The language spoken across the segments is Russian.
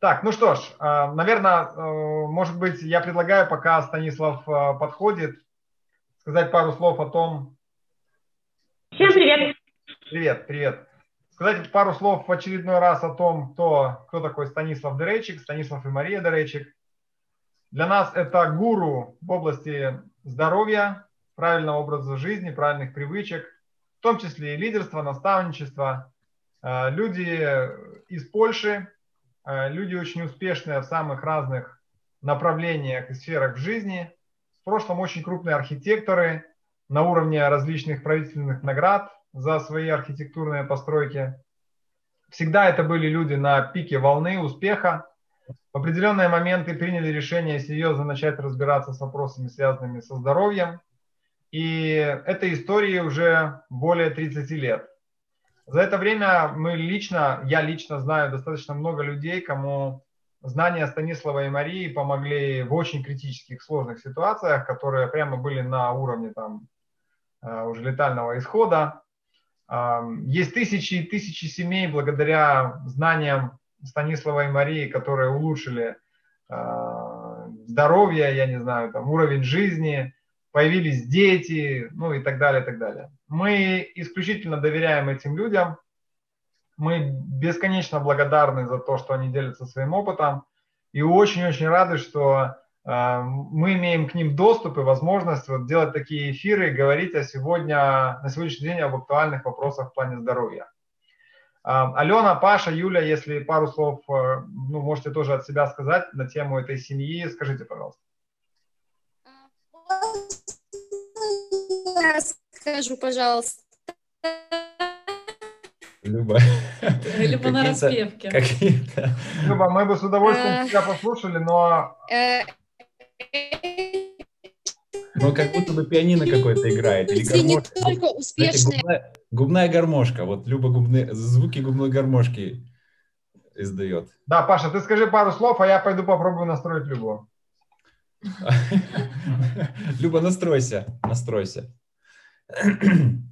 Так, ну что ж, э, наверное, э, может быть, я предлагаю, пока Станислав э, подходит, сказать пару слов о том... Всем привет! Привет, привет. Сказать пару слов в очередной раз о том, кто, кто такой Станислав Деречик, Станислав и Мария Деречик. Для нас это гуру в области здоровья, правильного образа жизни, правильных привычек, в том числе и лидерство, наставничество. Люди из Польши, люди очень успешные в самых разных направлениях и сферах в жизни. В прошлом очень крупные архитекторы на уровне различных правительственных наград за свои архитектурные постройки. Всегда это были люди на пике волны успеха, в определенные моменты приняли решение серьезно начать разбираться с вопросами, связанными со здоровьем. И этой истории уже более 30 лет. За это время мы лично, я лично знаю достаточно много людей, кому знания Станислава и Марии помогли в очень критических, сложных ситуациях, которые прямо были на уровне там э, уже летального исхода. Есть тысячи и тысячи семей благодаря знаниям Станислава и Марии, которые улучшили э, здоровье, я не знаю, там, уровень жизни, появились дети, ну и так далее, и так далее. Мы исключительно доверяем этим людям, мы бесконечно благодарны за то, что они делятся своим опытом, и очень-очень рады, что э, мы имеем к ним доступ и возможность вот делать такие эфиры, говорить о сегодня, на сегодняшний день об актуальных вопросах в плане здоровья. Алена, Паша, Юля, если пару слов, э, ну, можете тоже от себя сказать на тему этой семьи, скажите, пожалуйста. Скажу, пожалуйста. Люба. Люба на распевке. Люба, мы бы с удовольствием э. тебя послушали, но э, ну, как будто бы пианино какое-то играет. Или гармошка. не только успешные. Губная, губная гармошка. Вот Люба губные, звуки губной гармошки издает. Да, Паша, ты скажи пару слов, а я пойду попробую настроить Любу. Люба, настройся, настройся.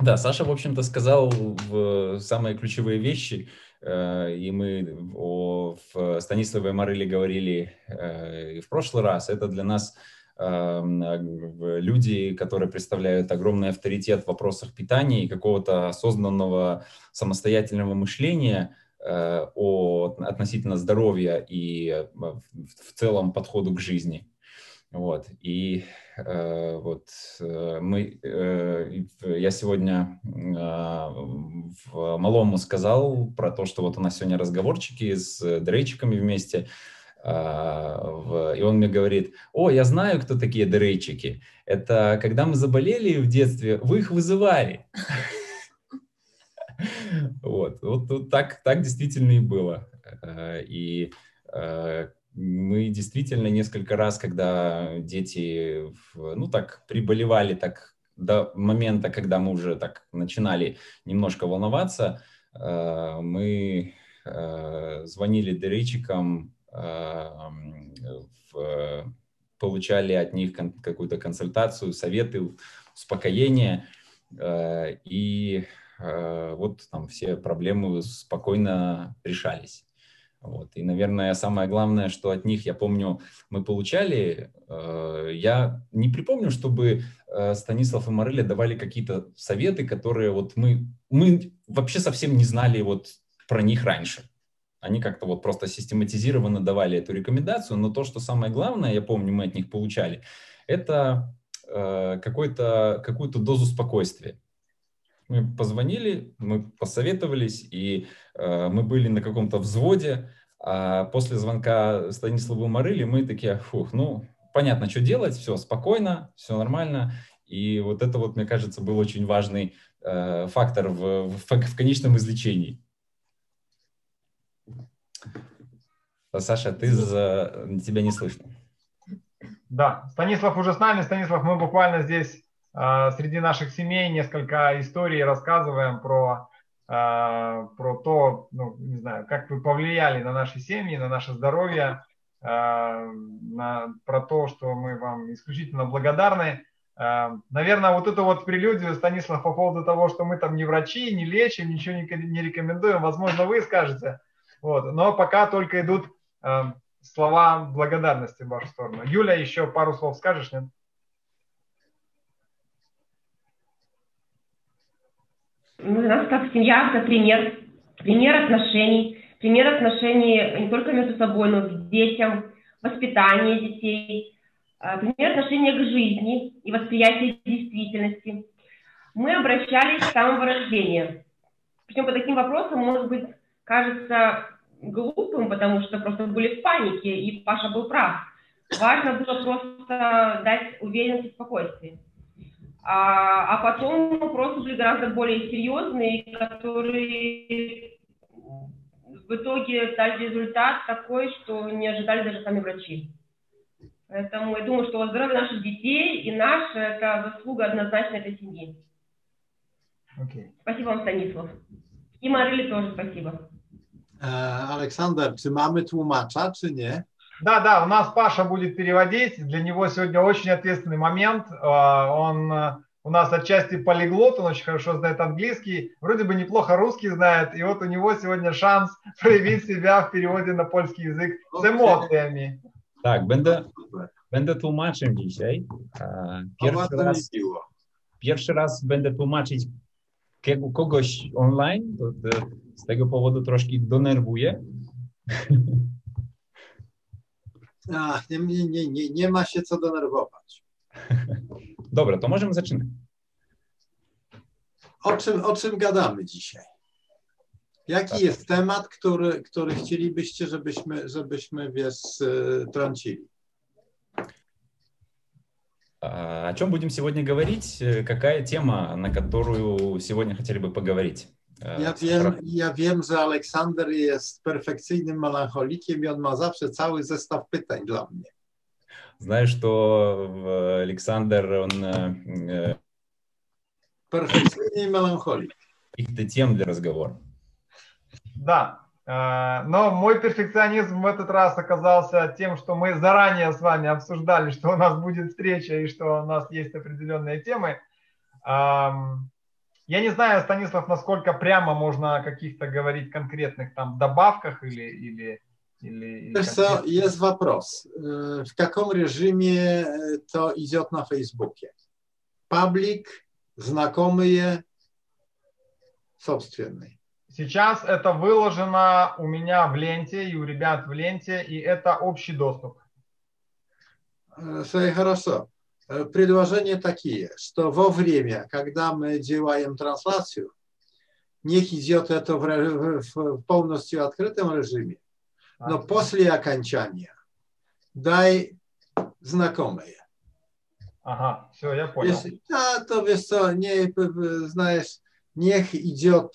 Да, Саша, в общем-то, сказал в самые ключевые вещи, э, и мы о Станиславе Марыле говорили э, и в прошлый раз. Это для нас Эм, люди, которые представляют огромный авторитет в вопросах питания и какого-то осознанного самостоятельного мышления э, о, относительно здоровья и э, в целом подходу к жизни. Вот. И э, вот э, мы, э, я сегодня э, в Малому сказал про то, что вот у нас сегодня разговорчики с дрейчиками вместе, а, и он мне говорит, о, я знаю, кто такие дрейчики. Это когда мы заболели в детстве, вы их вызывали. Вот, вот так, так действительно и было. А, и мы действительно несколько раз, когда дети, ну так, приболевали так до момента, когда мы уже так начинали немножко волноваться, мы звонили дырычикам в, получали от них какую-то консультацию, советы, успокоение, э, и э, вот там все проблемы спокойно решались. Вот. И, наверное, самое главное, что от них, я помню, мы получали, э, я не припомню, чтобы Станислав и Марыля давали какие-то советы, которые вот мы, мы вообще совсем не знали вот про них раньше. Они как-то вот просто систематизированно давали эту рекомендацию, но то, что самое главное, я помню, мы от них получали, это э, какую-то дозу спокойствия. Мы позвонили, мы посоветовались, и э, мы были на каком-то взводе, а после звонка Станиславу Марыли мы такие, фух, ну, понятно, что делать, все спокойно, все нормально. И вот это вот, мне кажется, был очень важный э, фактор в, в, в конечном излечении. Саша, ты за... тебя не слышно. Да, Станислав уже с нами. Станислав, мы буквально здесь среди наших семей несколько историй рассказываем про, э, про то, ну, не знаю, как вы повлияли на наши семьи, на наше здоровье, э, на, про то, что мы вам исключительно благодарны. Наверное, вот эту вот прелюдию, Станислав, по поводу того, что мы там не врачи, не лечим, ничего не, не рекомендуем, возможно, вы скажете – Вот. Но пока только идут слова благодарности в вашу сторону. Юля, еще пару слов скажешь, нет? У нас как семья, это пример, пример отношений, пример отношений не только между собой, но и к детям, воспитание детей, а, пример отношения к жизни и восприятие действительности. Мы обращались с самого рождения. Причем по таким вопросам, может быть, кажется глупым, потому что просто были в панике, и Паша был прав. Важно было просто дать уверенность и спокойствие. А, а потом вопросы были гораздо более серьезные, которые в итоге дали результат такой, что не ожидали даже сами врачи. Поэтому я думаю, что здоровье наших детей и наше – это заслуга однозначно этой семьи. Okay. Спасибо вам, Станислав. И Марили тоже спасибо. Александр, czy mamy tłumacza, czy nie? Да, да, у нас Паша будет переводить. Для него сегодня очень ответственный момент. Он у нас отчасти полиглот, он очень хорошо знает английский, вроде бы неплохо русский знает, и вот у него сегодня шанс проявить себя в переводе на польский язык с эмоциями. Tak, będę, będę tłumaczem dzisiaj. Pierwszy raz, pierwszy raz będę tłumaczyć kogoś online, to, to z tego powodu troszkę denerwuję. A, nie, nie, nie, nie ma się co denerwować. Dobra, to możemy zaczynać. O czym, o czym gadamy dzisiaj? Jaki tak. jest temat, który, który chcielibyście, żebyśmy, żebyśmy wiesz, trącili? О чем будем сегодня говорить? Какая тема, на которую сегодня хотели бы поговорить? Ja wiem, ja wiem, że Aleksander jest perfekcyjnym melancholikiem i on ma zawsze cały zestaw pytań dla mnie. Знаешь, что Александр, он... Перфекционный меланхолик. Каких-то тем для разговора. Да, но мой перфекционизм в этот раз оказался тем, что мы заранее с вами обсуждали, что у нас будет встреча и что у нас есть определенные темы. Я не знаю, Станислав, насколько прямо можно о каких-то говорить конкретных там добавках или, или Или, Wiesz co, jest вопрос. W jakim reżimie to idzie na Facebookie? Public, знакомые, собственный. Сейчас это выложено у меня в ленте и у ребят в ленте, и это общий доступ. Все хорошо. Предложения такие, что во время, когда мы делаем трансляцию, нех идет это в, полностью открытом режиме, но после окончания дай знакомые. Ага, все, я понял. Если, да, то co, nie, знаешь, niech идет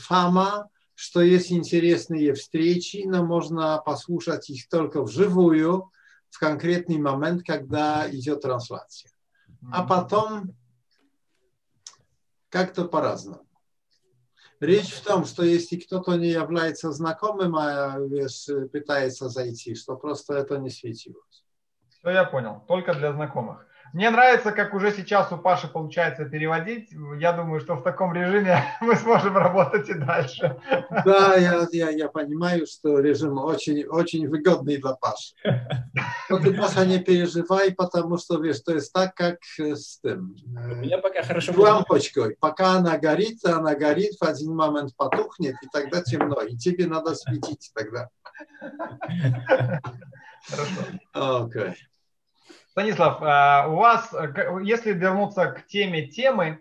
фама, что есть интересные встречи, но можно послушать их только вживую, в конкретный момент, когда идет трансляция. А потом как-то по-разному. Речь в том, что если кто-то не является знакомым, а wiesz, пытается зайти, что просто это не светилось. Все, я понял. Только для знакомых. Мне нравится, как уже сейчас у Паши получается переводить. Я думаю, что в таком режиме мы сможем работать и дальше. Да, я, я, я понимаю, что режим очень, очень выгодный для Паши. Но ты, Паша, не переживай, потому что, видишь, то есть так, как с тем. У меня пока хорошо. Лампочкой. Пока она горит, она горит, в один момент потухнет, и тогда темно. И тебе надо светить тогда. Хорошо. Окей. Okay. Станислав, а, у вас, если вернуться к теме темы,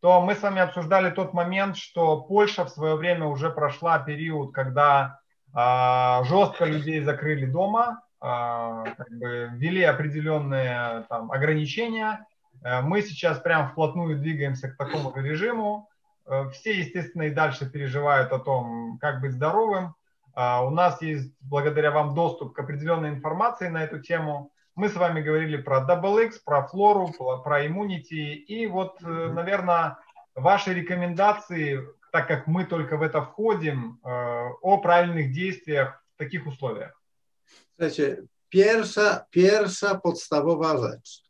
то мы с вами обсуждали тот момент, что Польша в свое время уже прошла период, когда а, жестко людей закрыли дома, а, как бы ввели определенные там, ограничения. Э, мы сейчас прям вплотную двигаемся к такому режиму. Э, все, естественно, и дальше переживают о том, как быть здоровым. У нас есть, благодаря вам, доступ к определенной информации на эту тему. Мы с вами говорили про DoubleX, про флору, про иммунити. И вот, э, наверное, ваши рекомендации, так как мы только в это входим, э, о правильных действиях в таких условиях. Słuchajcie, pierwsza, pierwsza podstawowa rzecz.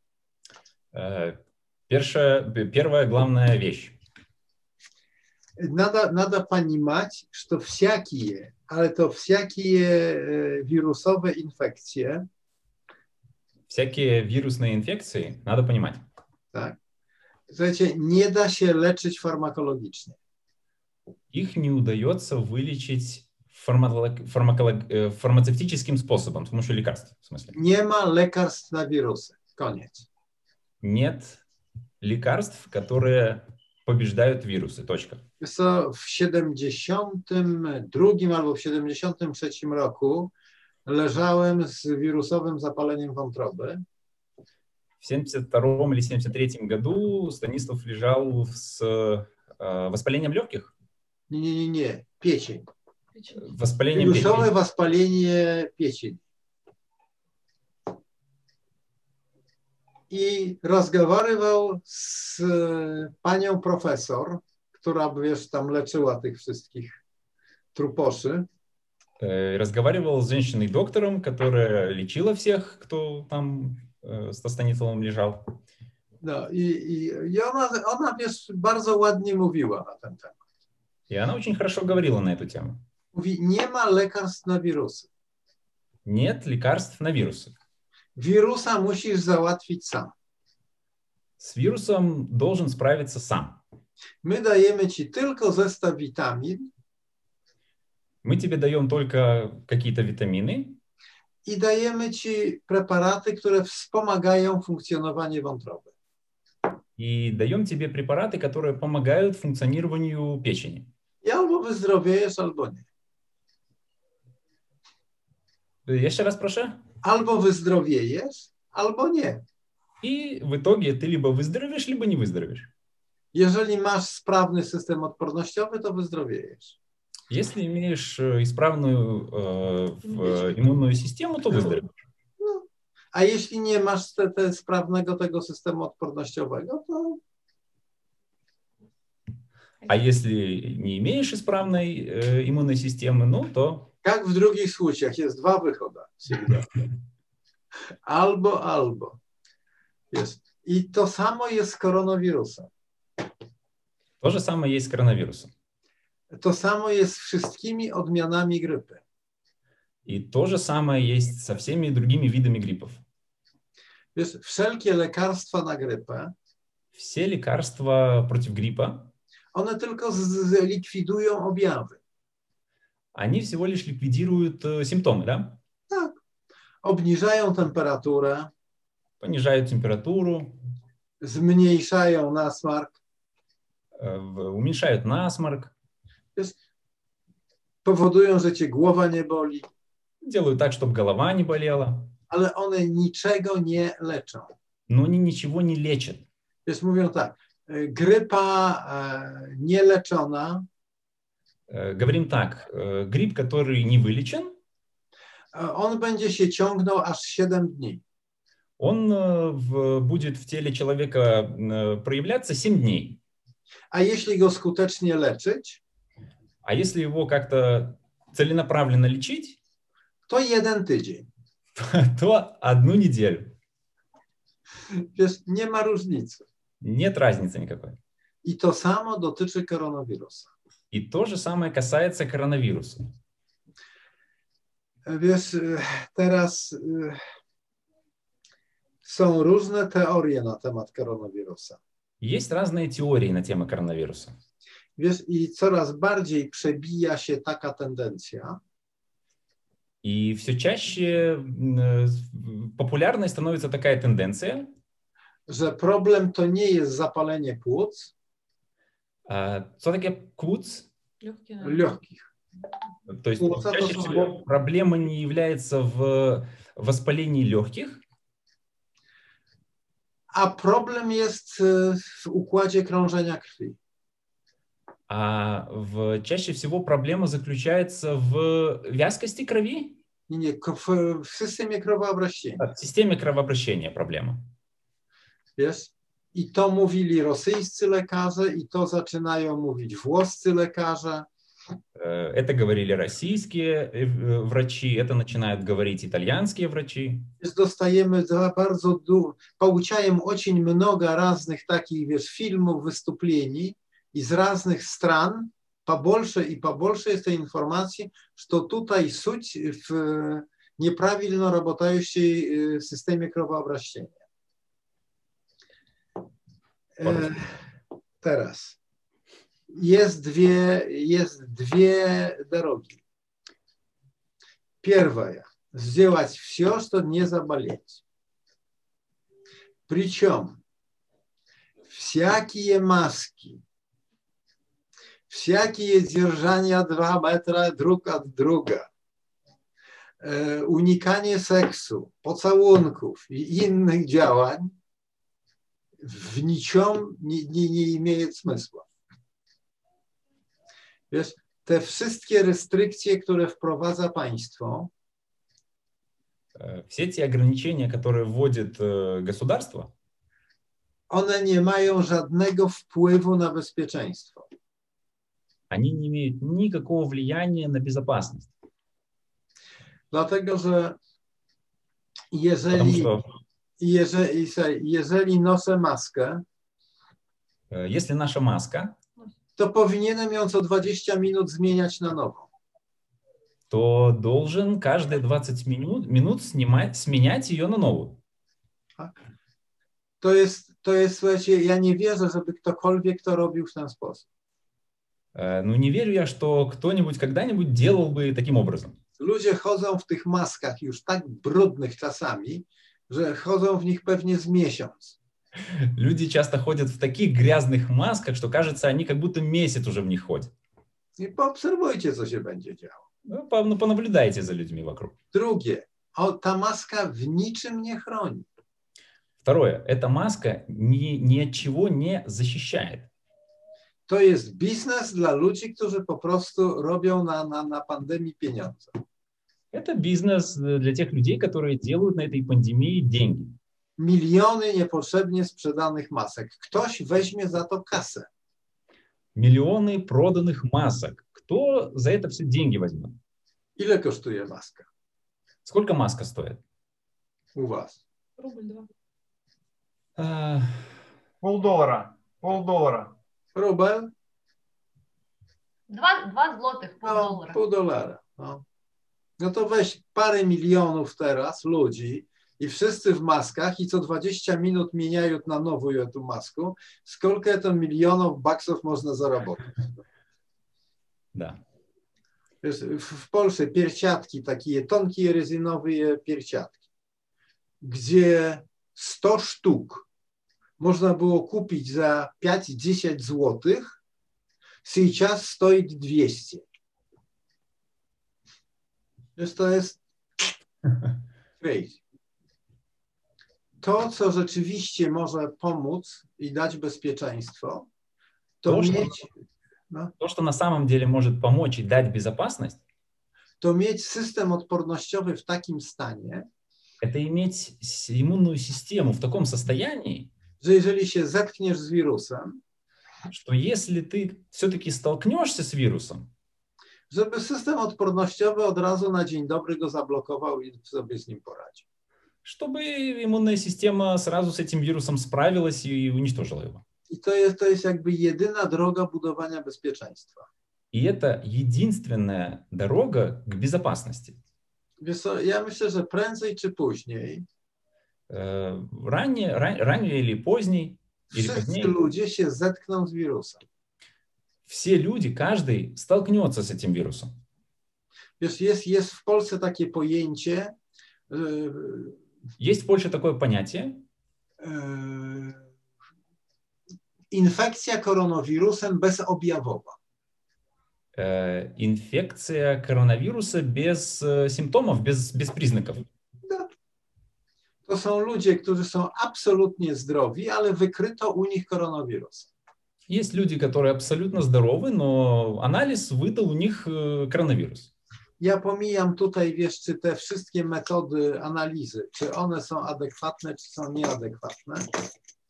Pierwsza, первая главная вещь. надо, надо понимать, что всякие, ale to всякие э, вирусовые инфекции, Всякие вирусные инфекции, надо понимать, tak, słuchajcie, nie da się leczyć farmakologicznie. их не удается вылечить фармаколог- фармаколог- э, фармацевтическим способом, с помощью лекарств, в смысле. Nie ma lekarstw na wirusy. Koniec. Нет лекарств, которые побеждают вирусы, точка. Wiesz co, w 72 albo w 73 roku leżałem z wirusowym zapaleniem wątroby. В 72 или 73 году Станислав лежал с э, воспалением легких, Nie, nie, nie, nie. Piecień. воспалением Wirusowe печени. wоспалenie piecień. I rozmawiał z e, panią profesor, która, wiesz, tam leczyła tych wszystkich truposzy. Э, Разговаривал с женщиной-доктором, которая лечила всех, кто там э, с Станиславом лежал. No i, i, i ona, ona, wiesz, bardzo ładnie mówiła na ten temat. И она очень хорошо говорила на эту тему. Mówi, nie ma lekarstw na wirusy. Нет лекарств на вирусы. Wirusa musisz załatwić sam. С вирусом должен справиться сам. My dajemy ci tylko zestaw witamin Мы тебе даем только какие-то витамины i dajemy ci preparaty, które wspomagają funkcjonowanie wątroby. и даем тебе препараты, которые помогают функционированию печени. I albo wyzdrowiejesz, albo nie. Еще раз прошу. Albo wyzdrowiejesz, albo nie. И в итоге ты либо выздоровеешь, либо не выздоровеешь. Jeżeli masz sprawny system odpornościowy, to wyzdrowiejesz. Если имеешь э, исправную э, в- иммунную систему, то выздоровеешь. A jeśli nie masz te, te sprawnego tego systemu odpornościowego, to А если не имеешь исправной э, иммунной системы, ну, то jak w drugich słuciach jest dwa wychody. всегда. Albo, albo. Jest. I to samo jest z koronawirusem. то же самое есть с коронавирусом. To samo jest z wszystkimi odmianami grypy. И то же самое есть со всеми другими видами гриппов. Wiesz, wszelkie lekarstwa na grypę, Все лекарства против гриппа, one tylko z- zlikwidują objawy. они всего лишь ликвидируют э, симптомы, да? Tak. Obniżają temperaturę, Понижают температуру, zmniejszają nasmark, э, в- уменьшают насморк, powodują, że cię głowa nie boli, делают так, чтобы голова не болела, ale one niczego nie leczą. но они ничего не лечат. Więc mówią tak, e, grypa e, nieleczona, Э, Говорим так, э, грипп, который не вылечен, e, on będzie się ciągnął aż 7 dni. он э, в- будет в теле человека э, проявляться 7 дней. A jeśli go skutecznie leczyć, А если его как-то целенаправленно лечить, to jeden tydzień. то одну неделю. Wiesz, nie ma różnicy. Нет разницы никакой. I to samo dotyczy koronawirusa. И то же самое касается коронавируса. Wiesz, teraz e, są różne teorie na temat koronawirusa. Есть разные теории на тему коронавируса. Wiesz, i coraz bardziej przebija się taka tendencja, И все чаще м, э, популярной становится такая тенденция, że problem to nie jest zapalenie płuc а, что такое КУЦ? Легкие. lегkich. То есть Ну, это чаще тоже всего проблема не является в воспалении легких, A problem jest e, w układzie krążenia krwi. А в, чаще всего проблема заключается в вязкости крови, nie, ko- w, w systemie krwoobrащения. в системе кровообращения проблема. Wiesz? I to mówili rosyjscy lekarze, i to zaczynają mówić włoscy lekarze. Э, Это говорили российские э, врачи, это начинают говорить итальянские врачи. Za bardzo poučajem очень много разных takich, wiesz, filmów, wystąpień, z różnych stron побольше и побольше jest tej informacji, że tutaj суть w nieprawidłowo работающей systemie kровообращения. E, teraz jest dwie, jest dwie drogi. Первая – сделать все, чтобы не заболеть. Причем всякие маски, всякие держания 2 метра друг от друга, unikanie seksu, pocałunków i innych działań w niczym nie, nie, nie imieje smysłu. Wiesz, te wszystkie restrykcje, które wprowadza państwo, все те ограничения, которые вводит государство, one nie mają żadnego wpływu na bezpieczeństwo. Они не имеют никакого влияния на безопасность. Dlatego, że jeżeli, что, jeżeli, jeżeli noszę maskę, если наша маска, to powinienem ją co 20 minut zmieniać na nową. то должен каждые 20 минут, минут снимать, сменять ее на новую. To jest, to jest, słuchajcie, ja nie wierzę, żeby ktokolwiek to robił w ten sposób. Ну, не верю я, что кто-нибудь когда-нибудь делал бы таким образом. Ludzie chodzą w tych maskach już tak brudnych czasami, że chodzą w nich pewnie z miesiąc. Люди часто ходят в таких грязных масках, что кажется, они как будто месяц уже в них ходят. I poobserwujcie, co się będzie działo. Ну, по- ну, понаблюдайте за людьми вокруг. Drugie, o, ta maska w niczym nie chroni. Второе, эта маска ни, ни от чего не защищает. To jest biznes dla ludzi, którzy po prostu robią na, na, na pandemii pieniądze. Это бизнес для тех людей, которые делают на этой пандемии деньги. Miliony niepotrzebnie sprzedanych masek. Ktoś weźmie za to kasę. Миллионы проданных масок. Кто за это все деньги возьмет? Ile kosztuje maska Сколько маска стоит? u was? Рубль два. А, Полдоллара. Próbę? Dwa, dwa złotych, pół no, dolara. Pół dolara. No. no to weź parę milionów teraz ludzi i wszyscy w maskach i co 20 minut mieniają na nową tę maskę, skolkę to milionów baksów można zarobić. Da. W Polsce pierciatki, takie tonkie, rezynowe pierciatki, gdzie 100 sztuk można było kupić za 5-10 złotych, сейчас stoi 200. Wiesz, to jest. To, co rzeczywiście może pomóc i dać bezpieczeństwo, to To, mieć, То, что на самом деле может помочь и дать безопасность, to mieć system odpornościowy w takim stanie, это иметь иммунную систему в таком состоянии, że jeżeli się zetkniesz z wirusem, что если ты все-таки столкнешься с вирусом, żeby system odpornościowy od razu na dzień dobry go zablokował i sobie z nim poradził. чтобы иммунная система сразу с этим вирусом справилась и уничтожила его. I to jest, to jest jakby jedyna droga budowania bezpieczeństwa. И это единственная дорога к безопасности. Wiesz co, ja myślę, że prędzej czy później Э, Ранее, ран- ранее или поздней, или wszyscy позднее, ludzie się zetkną z wirusem. все люди, каждый столкнется с этим вирусом. Wiesz, jest, jest w Polsce takie pojęcie yy, Есть в Польше такое понятие infekcja koronawirusem bezobjawowa. э, инфекция коронавируса без э, симптомов, без, без признаков. To są ludzie, którzy są absolutnie zdrowi, ale wykryto u nich koronawirus. Есть люди, которые абсолютно здоровы, но анализ выдал у них э, коронавирус. Ja pomijam tutaj, wiesz, czy te wszystkie metody analizy, czy one są adekwatne, czy są nieadekwatne.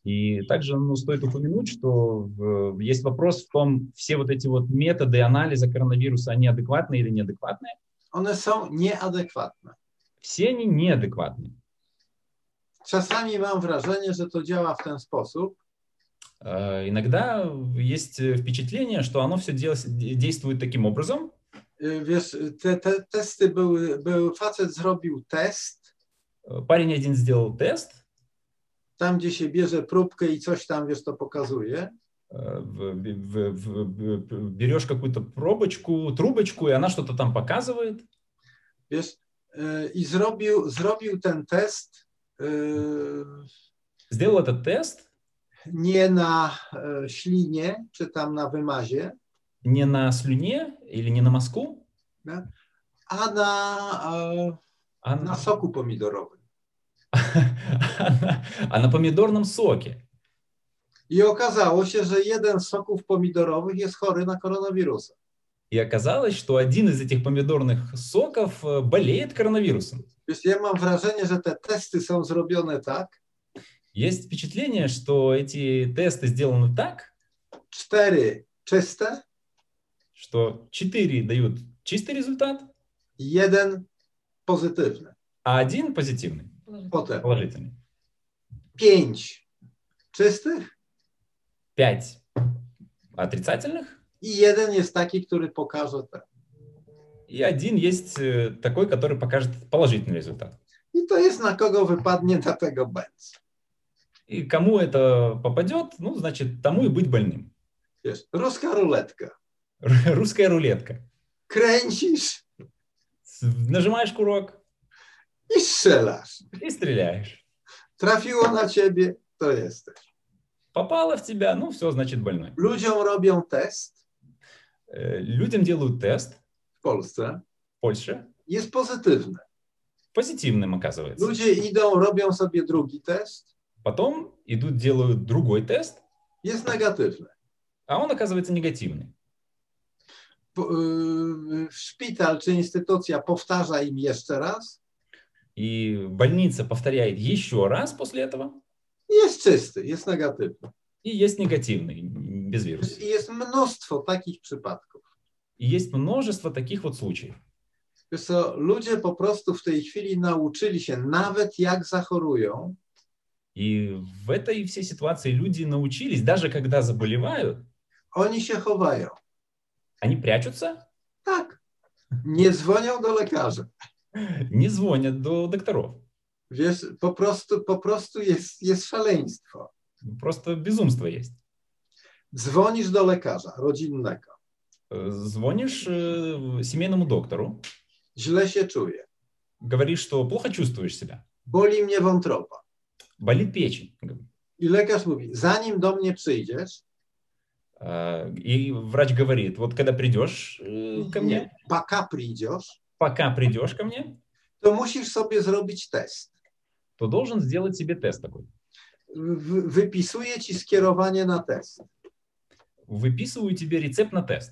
И также ну, стоит упомянуть, что в- есть вопрос в том, все вот эти вот методы анализа коронавируса, они адекватные или неадекватные. One są nieadekwatne. Все они неадекватные. Czasami mam wrażenie, że to działa w ten sposób, Э, иногда есть впечатление, что оно все действует таким образом. Wiesz, te, te testy były, były, facet zrobił test. Парень один сделал тест. Tam, gdzie się bierze próbkę i coś tam, wiesz, to pokazuje. В, в, в, берешь какую-то пробочку, трубочку, и она что-то там показывает. Wiesz, i zrobił, zrobił ten test. Сделал этот тест. Nie na ślinie, czy tam na wymazie. Не на слюне или не на мазку. Да? A na, а na soku pomidorowym. a na pomidornym sokie. I okazało się, że jeden z soków pomidorowych jest chory na koronawirusa. И оказалось, что один из этих помидорных соков болеет коронавирусом. Wiesz, ja mam wrażenie, że te testy są zrobione tak. Есть впечатление, что эти тесты сделаны так, cztery czyste, что четыре дают чистый результат, jeden pozytywny. а один позитивный, Potem положительный. pięć czystych Пять отрицательных, i jeden jest taki, który pokaże te. и один есть э, такой, который покажет положительный результат. I to jest na kogo wypadnie, na tego będzie. И кому это попадет, ну, значит, тому и быть больным. Wiesz, ruska ruletka. Русская рулетка. Kręcisz Нажимаешь курок i strzelasz. и стреляешь. Trafiło na ciebie, to jesteś. Попало в тебя, ну, все, значит, больной. Ludziom robią test Э, Людям делают тест w Polsce. в Польше. Jest pozytywny. Позитивным оказывается. Ludzie idą, robią sobie drugi test. Потом идут, делают другой тест, Jest negatywny. а он оказывается негативный. Po- yy, Szpital czy instytucja powtarza im jeszcze raz. И больница повторяет еще раз после этого, Jest czysty, jest negatywny. и есть негативный, без вируса. I jest mnóstwo takich przypadków. И есть множество таких вот случаев. Wiesz co, ludzie po prostu w tej chwili nauczyli się, nawet jak zachorują, И в этой всей ситуации люди научились, даже когда заболевают, oni się chowają. они прячутся, Tak. Nie dzwonią do lekarzy. не звонят до докторов. Wiesz, po prostu, po prostu jest, jest szaleństwo. Просто безумство есть. Dzwonisz do lekarza rodzinnego. Э, Звонишь э, семейному доктору, Źle się czuję. говоришь, что плохо чувствуешь себя, Boli mnie wątroba. болит печень. I lekarz mówi, zanim do mnie przyjdziesz, Э, И врач говорит, вот когда придешь э, ко мне, paka przyjdziesz, пока придешь ко мне, to musisz sobie zrobić test. то должен сделать себе тест такой. W- wypisuję ci skierowanie na test. Выписываю тебе рецепт на тест.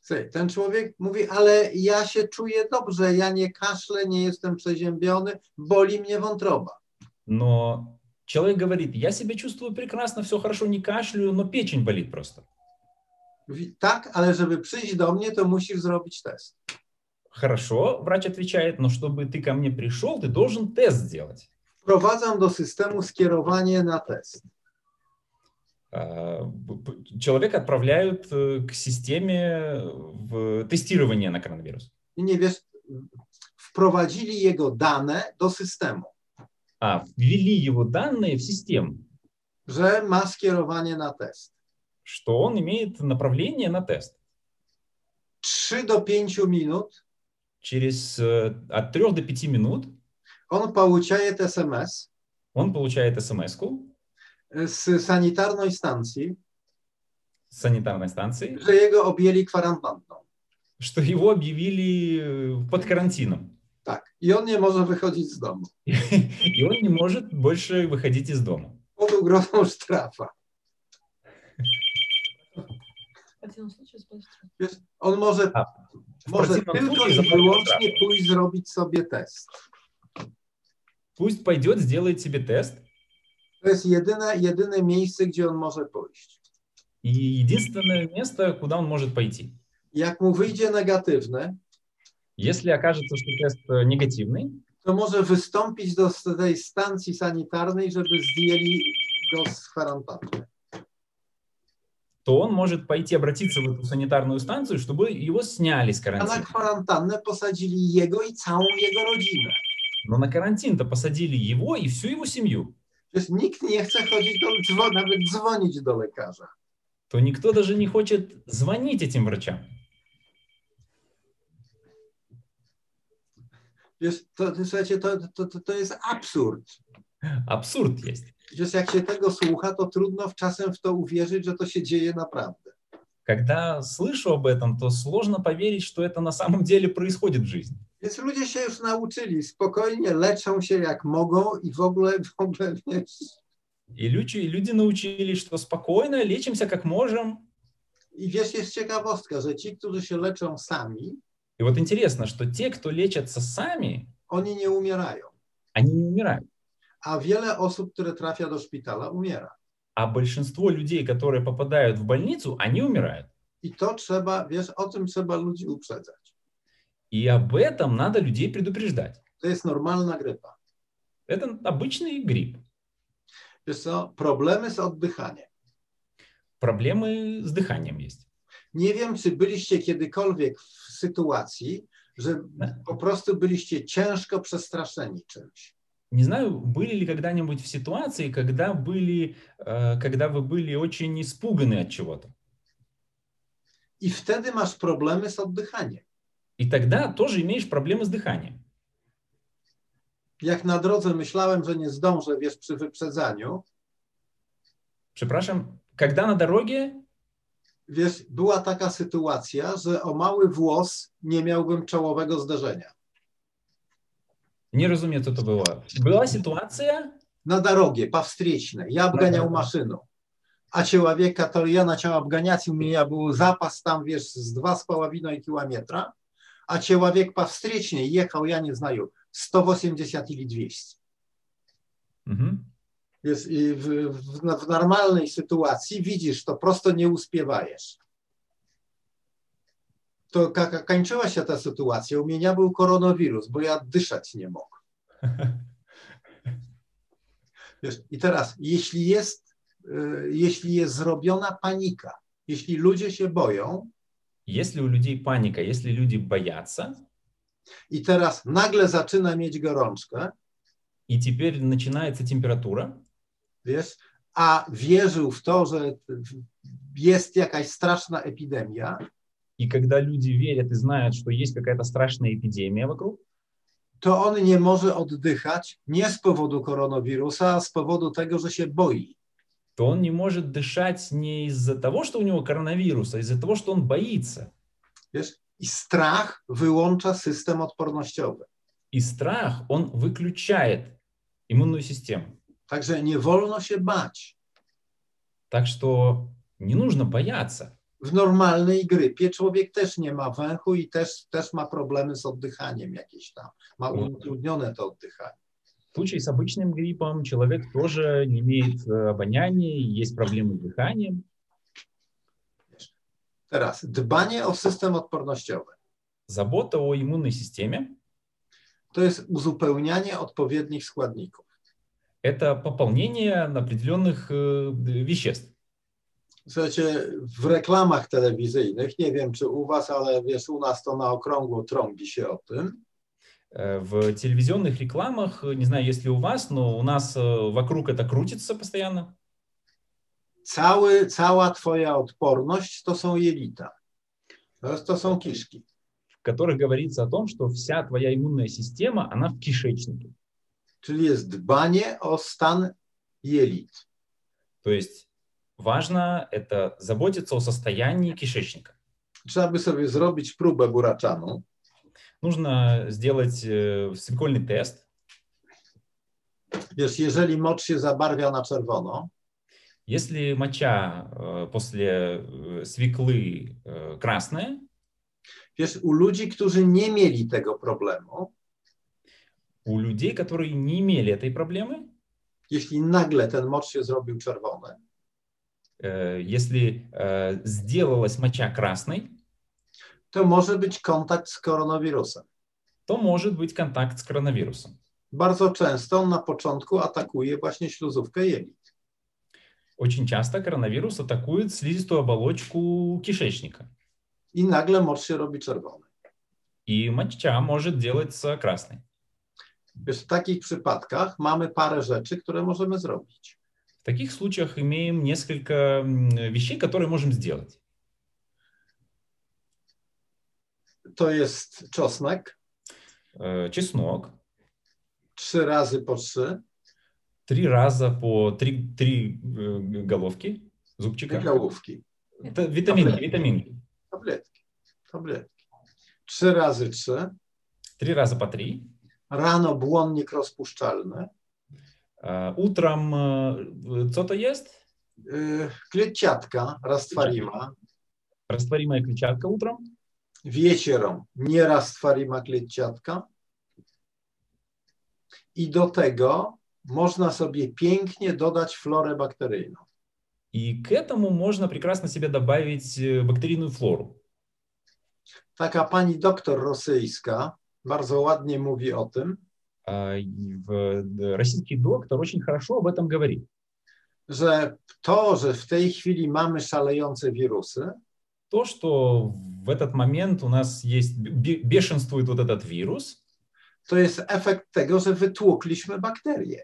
Słuchaj, Ten człowiek mówi, ale ja się czuję dobrze, ja nie kaszlę, nie jestem przeziębiony, boli mnie wątroba. Но человек говорит, я себя чувствую прекрасно, все хорошо, не кашляю, но печень болит просто. Mówi, tak, ale żeby przyjść do mnie, to musisz zrobić test. Хорошо, врач отвечает, но чтобы ты ко мне пришел, ты должен тест сделать. Wprowadzam do systemu skierowanie na test. А, Человека отправляют э, к системе в тестирование на коронавирус. Nie wiesz, wprowadzili jego dane do systemu, А, ввели его данные в систему, że ma skierowanie na test. что он имеет направление на тест. 3 do 5 minut Через э, от 3 до 5 минут on получает SMS он получает смс z sanitarnej stacji, с санитарной станции, że jego objęli kwarantanną. что его объявили э, под карантином. Tak. I on nie może wychodzić z domu. И он не может больше выходить из дома. Pod ugrozą sztrafa. В противном случае сбрось штраф. Wiesz, on może, A, W może противном tylko случае i заплатит штраф. wyłącznie pójść zrobić sobie test. Пусть пойдет, сделает себе тест. To jest jedyne, jedyne miejsce, gdzie on może pójść. И единственное место, куда он может пойти. Jak mu wyjdzie negatywny, Если окажется, что тест э, негативный, to może wystąpić do tej stacji sanitarnej, żeby zdjęli go z kwarantanny. то он может пойти обратиться в эту санитарную станцию, чтобы его сняли с A na карантина. kwarantannę posadzili jego i całą jego rodzinę. Но на карантин-то посадили его и всю его семью. Przecież nikt nie chce chodzić do, dzwo- nawet dzwonić do lekarza. То никто даже не хочет звонить этим врачам. Wiesz, to, to, słuchajcie, to, to, to, to jest absurd. Абсурд есть. Przecież jak się tego słucha, to trudno w czasem w to uwierzyć, że to się dzieje naprawdę. Когда слышу об этом, то сложно поверить, что это на самом деле происходит в жизни. Więc ludzie się już nauczyli, spokojnie leczą się jak mogą i w ogóle, w ogóle wiesz, И люди, и люди научились, что спокойно лечимся как можем. i wiesz, jest ciekawostka, że ci, którzy się leczą sami, И вот интересно, что те, кто лечатся сами, oni nie umierają. они не умирают. A wiele osób, które trafia do szpitala, umiera. А большинство людей, которые попадают в больницу, они умирают. I to trzeba, wiesz, o tym trzeba ludzi uprzedzać. И об этом надо людей предупреждать. To jest normalna grypa. Это обычный грипп. Wiesz co, problemy z oddychaniem. Проблемы с дыханием есть. Nie wiem, czy byliście kiedykolwiek w sytuacji, że po prostu byliście ciężko przestraszeni czymś. Не знаю, были ли когда-нибудь в ситуации, когда, были, э, когда вы были очень испуганы от чего-то. I wtedy masz problemy z oddychaniem. И тогда тоже имеешь проблемы с дыханием. Jak na drodze myślałem, że nie zdążę, wiesz, przy wyprzedzaniu, Przepraszam, когда на дороге wiesz, była taka sytuacja, że o mały włos nie miałbym czołowego zderzenia. Не разумею, co to było. Była sytuacja, Na dorogie, по встречной. Я обгонял машину. А человека, который я начал обгонять, у меня был запас там, wiesz, z dwa z половиной километра, а человек по встречной ехал, я не знаю, 180 или 200. Мгм. Wiesz, i w, w, w normalnej sytuacji widzisz, to prosto nie uspiewajesz. To jak kończyła się ta sytuacja, u mnie był koronawirus, bo ja dyszać nie mogłem. Wiesz, I teraz, jeśli jest, y, jeśli jest zrobiona panika, jeśli ludzie się boją Если у людей паника, если люди боятся, i teraz nagle zaczyna mieć gorączkę, и теперь начинается температура, wiesz, a wierzył w to, że jest jakaś straszna epidemia, и когда люди верят и знают, что есть какая-то страшная эпидемия вокруг, to on nie może oddychać nie z powodu koronawirusa, a z powodu tego, że się boi. То он не может дышать не из-за того, что у него коронавирус, а из-за того, что он боится. Wiesz? I strach wyłącza system odpornościowy. И страх, он выключает иммунную систему. Także nie wolno się bać. Так что не нужно бояться. W normalnej grypie człowiek też nie ma węchu i też, też ma problemy z oddychaniem jakieś tam. Ma utrudnione to oddychanie. В случае с обычным гриппом человек тоже не имеет э, обоняния, есть проблемы с дыханием. Teraz dbanie o system odpornościowy. Забота о иммунной системе To jest uzupełnianie odpowiednich składników. – это пополнение определенных э, веществ. Słuchajcie, w reklamach telewizyjnych, nie wiem czy u was, ale wiesz, u nas to na okrągło trąbi się o tym, Э, В телевизионных рекламах, э, не знаю, есть ли у вас, но у нас э, вокруг это крутится постоянно. cały, cała twoja odporność to są jelita. To, to są kiszki. в которых говорится о том, что вся твоя иммунная система, она в кишечнике. Czyli jest dbanie o stan jelit. То есть важно это заботиться о состоянии кишечника. Trzeba by sobie zrobić próbę buraczanu. Нужно сделать э, свекольный тест. Wiesz, jeżeli mocz się zabarwia na czerwono, Если моча э, после э, свеклы красная, wiesz, u ludzi, którzy nie mieli tego problemu, у людей, которые не имели этой проблемы, jeśli nagle ten mocz się zrobił czerwony, если сделалась моча красной, to może być kontakt z koronawirusem. то может быть контакт с коронавирусом. Bardzo często on na początku atakuje właśnie śluzówkę jelit. Очень часто коронавирус атакует слизистую оболочку кишечника. I nagle mocz się robi czerwony. И моча может делаться красной. Wiesz, w takich przypadkach mamy parę rzeczy, które możemy zrobić. В таких случаях имеем несколько м, вещей, которые можем сделать. To jest czosnek, Чеснок. trzy razy po trzy, Три раза по три, три головки зубчика. gałówki, Это витаминки, витаминки. tabletki, tabletki. Trzy razy trzy, Три раза по три. rano błonnik rozpuszczalny, Утром э, что-то есть? yy, kleciatka, rastwarima, Растворимая клетчатка утром. wiecierą, nie rastwarima kleciatka. I do tego można sobie pięknie dodać florę bakteryjną. И к этому можно прекрасно себе добавить э, бактерийную флору. Taka pani doktor rosyjska bardzo ładnie mówi o tym, А, и в- д- Российский доктор очень хорошо об этом говорит. że to, że w tej chwili mamy szalejące wirusy, То, что в этот момент у нас есть, бе- бешенствует вот этот вирус, to jest efekt tego, że wytłukliśmy bakterie.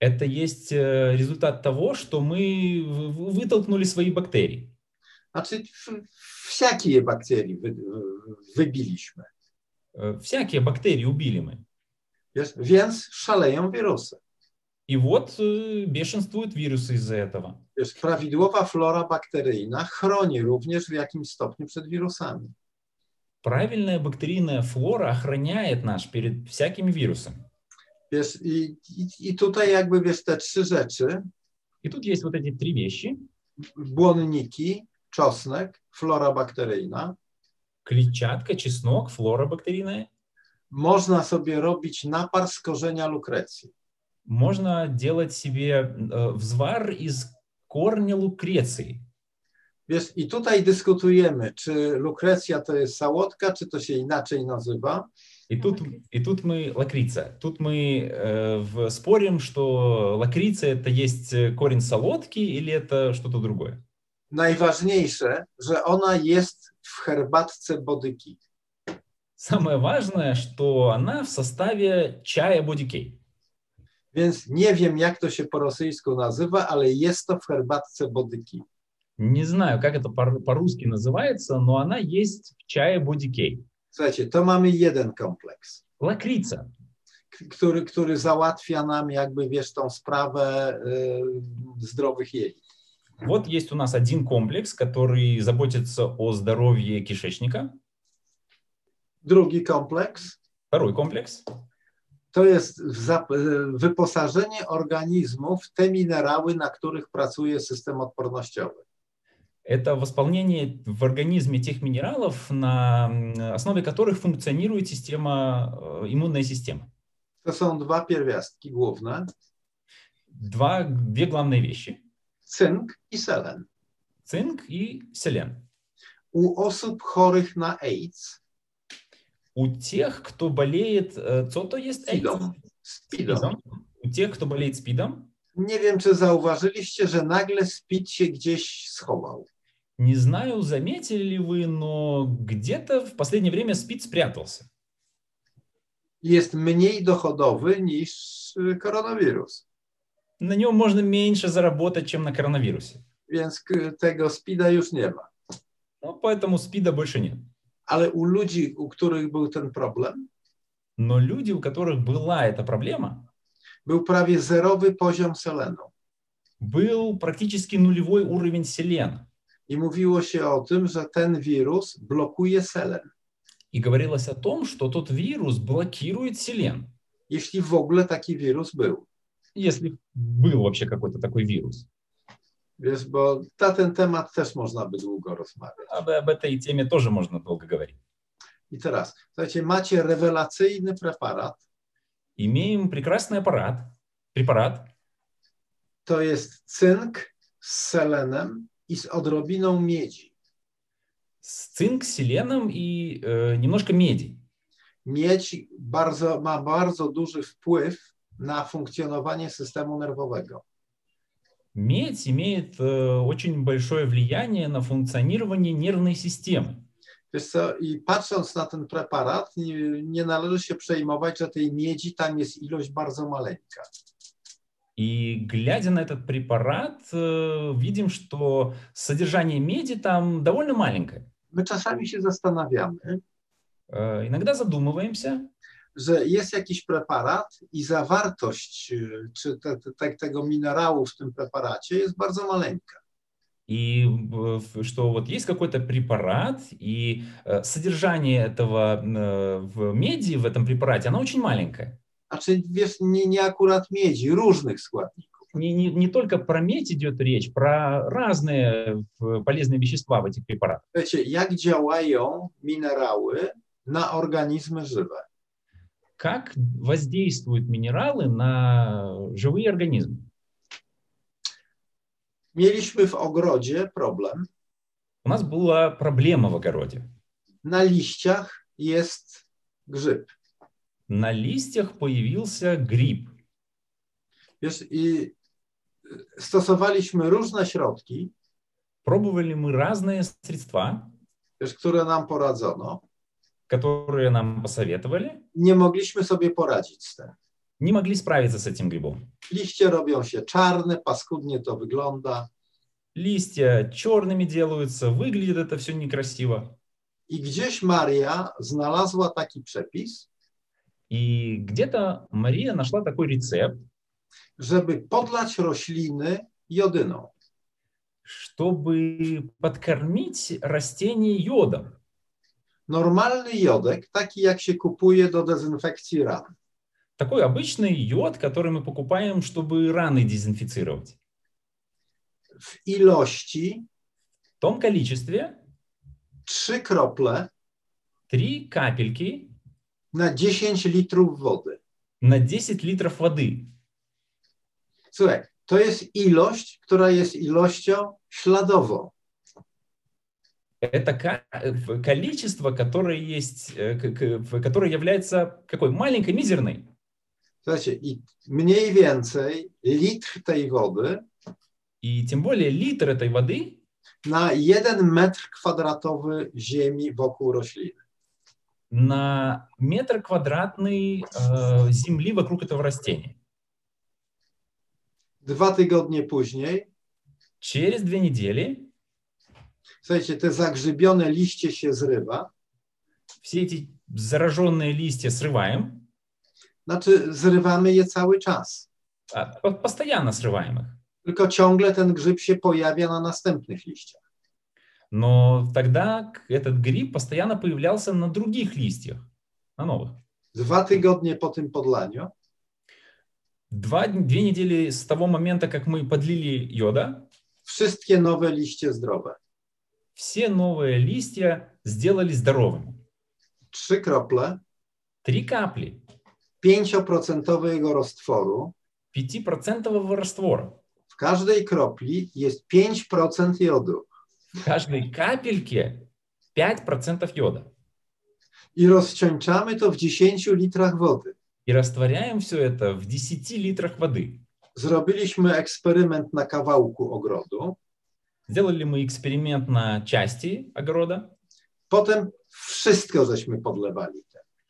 это есть э, результат того, что мы в- в- wытолкнули свои бактерии. Znaczy, w- wsiakie bakterii wy, wybiliśmy. Э, Всякие бактерии убили мы. Więc szaleją wirusy. И вот э, бешенствуют вирусы из-за этого. Wiesz, prawidłowa flora bakteryjna chroni również w jakimś stopniu przed wirusami. Правильная бактерийная флора охраняет нас перед всякими вирусами. Wiesz, i, i, i tutaj jakby wiesz te trzy rzeczy, И тут есть вот эти три вещи. błonniki, czosnek, flora bakteryjna, Клетчатка, чеснок, флора бактерийная. można sobie robić napar z korzenia lukrecji. Можно делать себе э, взвар из корня лукреции. Wiesz, i tutaj dyskutujemy, czy lukrecja to jest sałotka, czy to się inaczej nazywa. И тут, и тут мы лакрица. Тут мы э, в- спорим, что лакрица это есть корень солодки или это что-то другое. Najważniejsze, że ona jest w herbatce bodyki. Самое важное, что она в составе чая бодикей. Więc nie wiem, jak to się po rosyjsku nazywa, ale jest to w herbatce bodyki. Не знаю, как это по- по-русски называется, но она есть в чае бодикей. Słuchajcie, to mamy jeden kompleks, Лакрица. k- który, który załatwia nam jakby, wiesz, tą sprawę y, zdrowych jelit. Вот есть у нас один комплекс, который заботится о здоровье кишечника. Drugi kompleks Второй комплекс To jest wyposażenie organizmu w te minerały, na których pracuje system odpornościowy. Это восполнение в организме тех минералов, на основе которых функционирует система, э, иммунная система. To są dwa pierwiastki główne, Два, две главные вещи. cynk i selen. Цинк и селен. U osób chorych na AIDS, У тех, кто болеет, э, co to jest AIDS? SPIDом. СПИДом. У тех, кто болеет СПИДом, Nie wiem, czy zauważyliście, że nagle SPID się gdzieś schował. не знаю, заметили ли вы, но где-то в последнее время СПИД спрятался. Jest mniej dochodowy niż y, koronawirus. На нем можно меньше заработать, чем на коронавирусе. Więc k- tego SPIDa już nie ma. Ну, поэтому СПИДа больше нет. Ale u ludzi, u których był ten problem, Но люди, у которых была эта проблема, był prawie zerowy poziom selenu. был практически нулевой уровень селена. I mówiło się o tym, że ten wirus blokuje selen. И говорилось о том, что тот вирус блокирует селен. Jeśli w ogóle taki wirus był. Если был вообще какой-то такой вирус. Wiesz, bo na ten temat też można by długo rozmawiać. Об, об этой теме тоже можно долго говорить. I teraz, słuchajcie, macie rewelacyjny preparat. Имеем прекрасный аппарат, препарат. To jest cynk z selenem i z odrobiną miedzi. с цинк, селеном и э, немножко меди. Miedź bardzo, ma bardzo duży wpływ na funkcjonowanie systemu nerwowego. Медь имеет э, очень большое влияние на функционирование нервной системы. Wiesz co, i patrząc na ten preparat, nie, nie należy się przejmować, że tej miedzi tam jest ilość bardzo maleńka. И глядя на этот препарат, э, видим, что содержание меди там довольно маленькое. My czasami się zastanawiamy, Э, Иногда задумываемся, że jest jakiś preparat i zawartość y, czy te, te, te, tego minerału w tym preparacie jest bardzo maleńka. и э, в- что вот есть какой-то препарат, и э, содержание этого э, в меди, в этом препарате, оно очень маленькое. Znaczy, wiesz, nie, nie akurat miedzi, różnych składników. Не, не, не только про медь идет речь, про разные э, полезные вещества в этих препаратах. Wiecie, jak działają minerały na organizmy żywe. Как воздействуют минералы на живые организмы? Mieliśmy w ogrodzie problem. У нас была проблема в огороде. Na liściach jest grzyb. На листьях появился гриб. Wiesz, i stosowaliśmy różne środki, Пробовали мы разные средства, wiesz, które nam poradzono. Которые нам посоветовали, Nie mogliśmy sobie poradzić z tym. не могли справиться с этим грибом. Liście robią się czarne, paskudnie to wygląda. Листья черными делаются, выглядит это все некрасиво. I gdzieś Maria znalazła taki przepis, И где-то Мария нашла такой рецепт, żeby podlać rośliny jodyną. чтобы подкормить растение йодом. Normalny jodek, taki jak się kupuje do dezynfekcji ran. Такой обычный йод, который мы покупаем, чтобы раны дезинфицировать. W ilości В том количестве trzy krople три капельки na 10 litrów wody. на 10 литров воды. Słuchaj, to jest ilość, która jest ilością śladową. Это количество, которое есть, э, которое является какой? Маленькой, мизерной. Słuchajcie, i mniej więcej litr tej wody И тем более литр этой воды na 1 metr kwadratowy ziemi wokół rośliny. на метр квадратный э, земли вокруг этого растения. Dwa tygodnie później, Через две недели słuchajcie, te zagrzybione liście się zrywa, все эти зараженные листья срываем, znaczy zrywamy je cały czas. а, по- постоянно срываем их. Tylko ciągle ten grzyb się pojawia na następnych liściach. Но тогда к- этот гриб постоянно появлялся на других листьях, на новых. Dwa tygodnie po tym podlaniu Два, дн- две недели с того момента, как мы подлили йода, wszystkie nowe liście zdrowe. Все новые листья сделали здоровыми. Trzy krople Три капли 5% roztworu. 5% раствора. W każdej kropli jest 5% jodu. В каждой капельке 5% йода. I rozcieńczamy to w 10 litrach wody. И растворяем все это в 10 литрах воды. Zrobiliśmy eksperyment na kawałku ogrodu. Сделали мы эксперимент на части огорода, Potem wszystko żeśmy podlewali.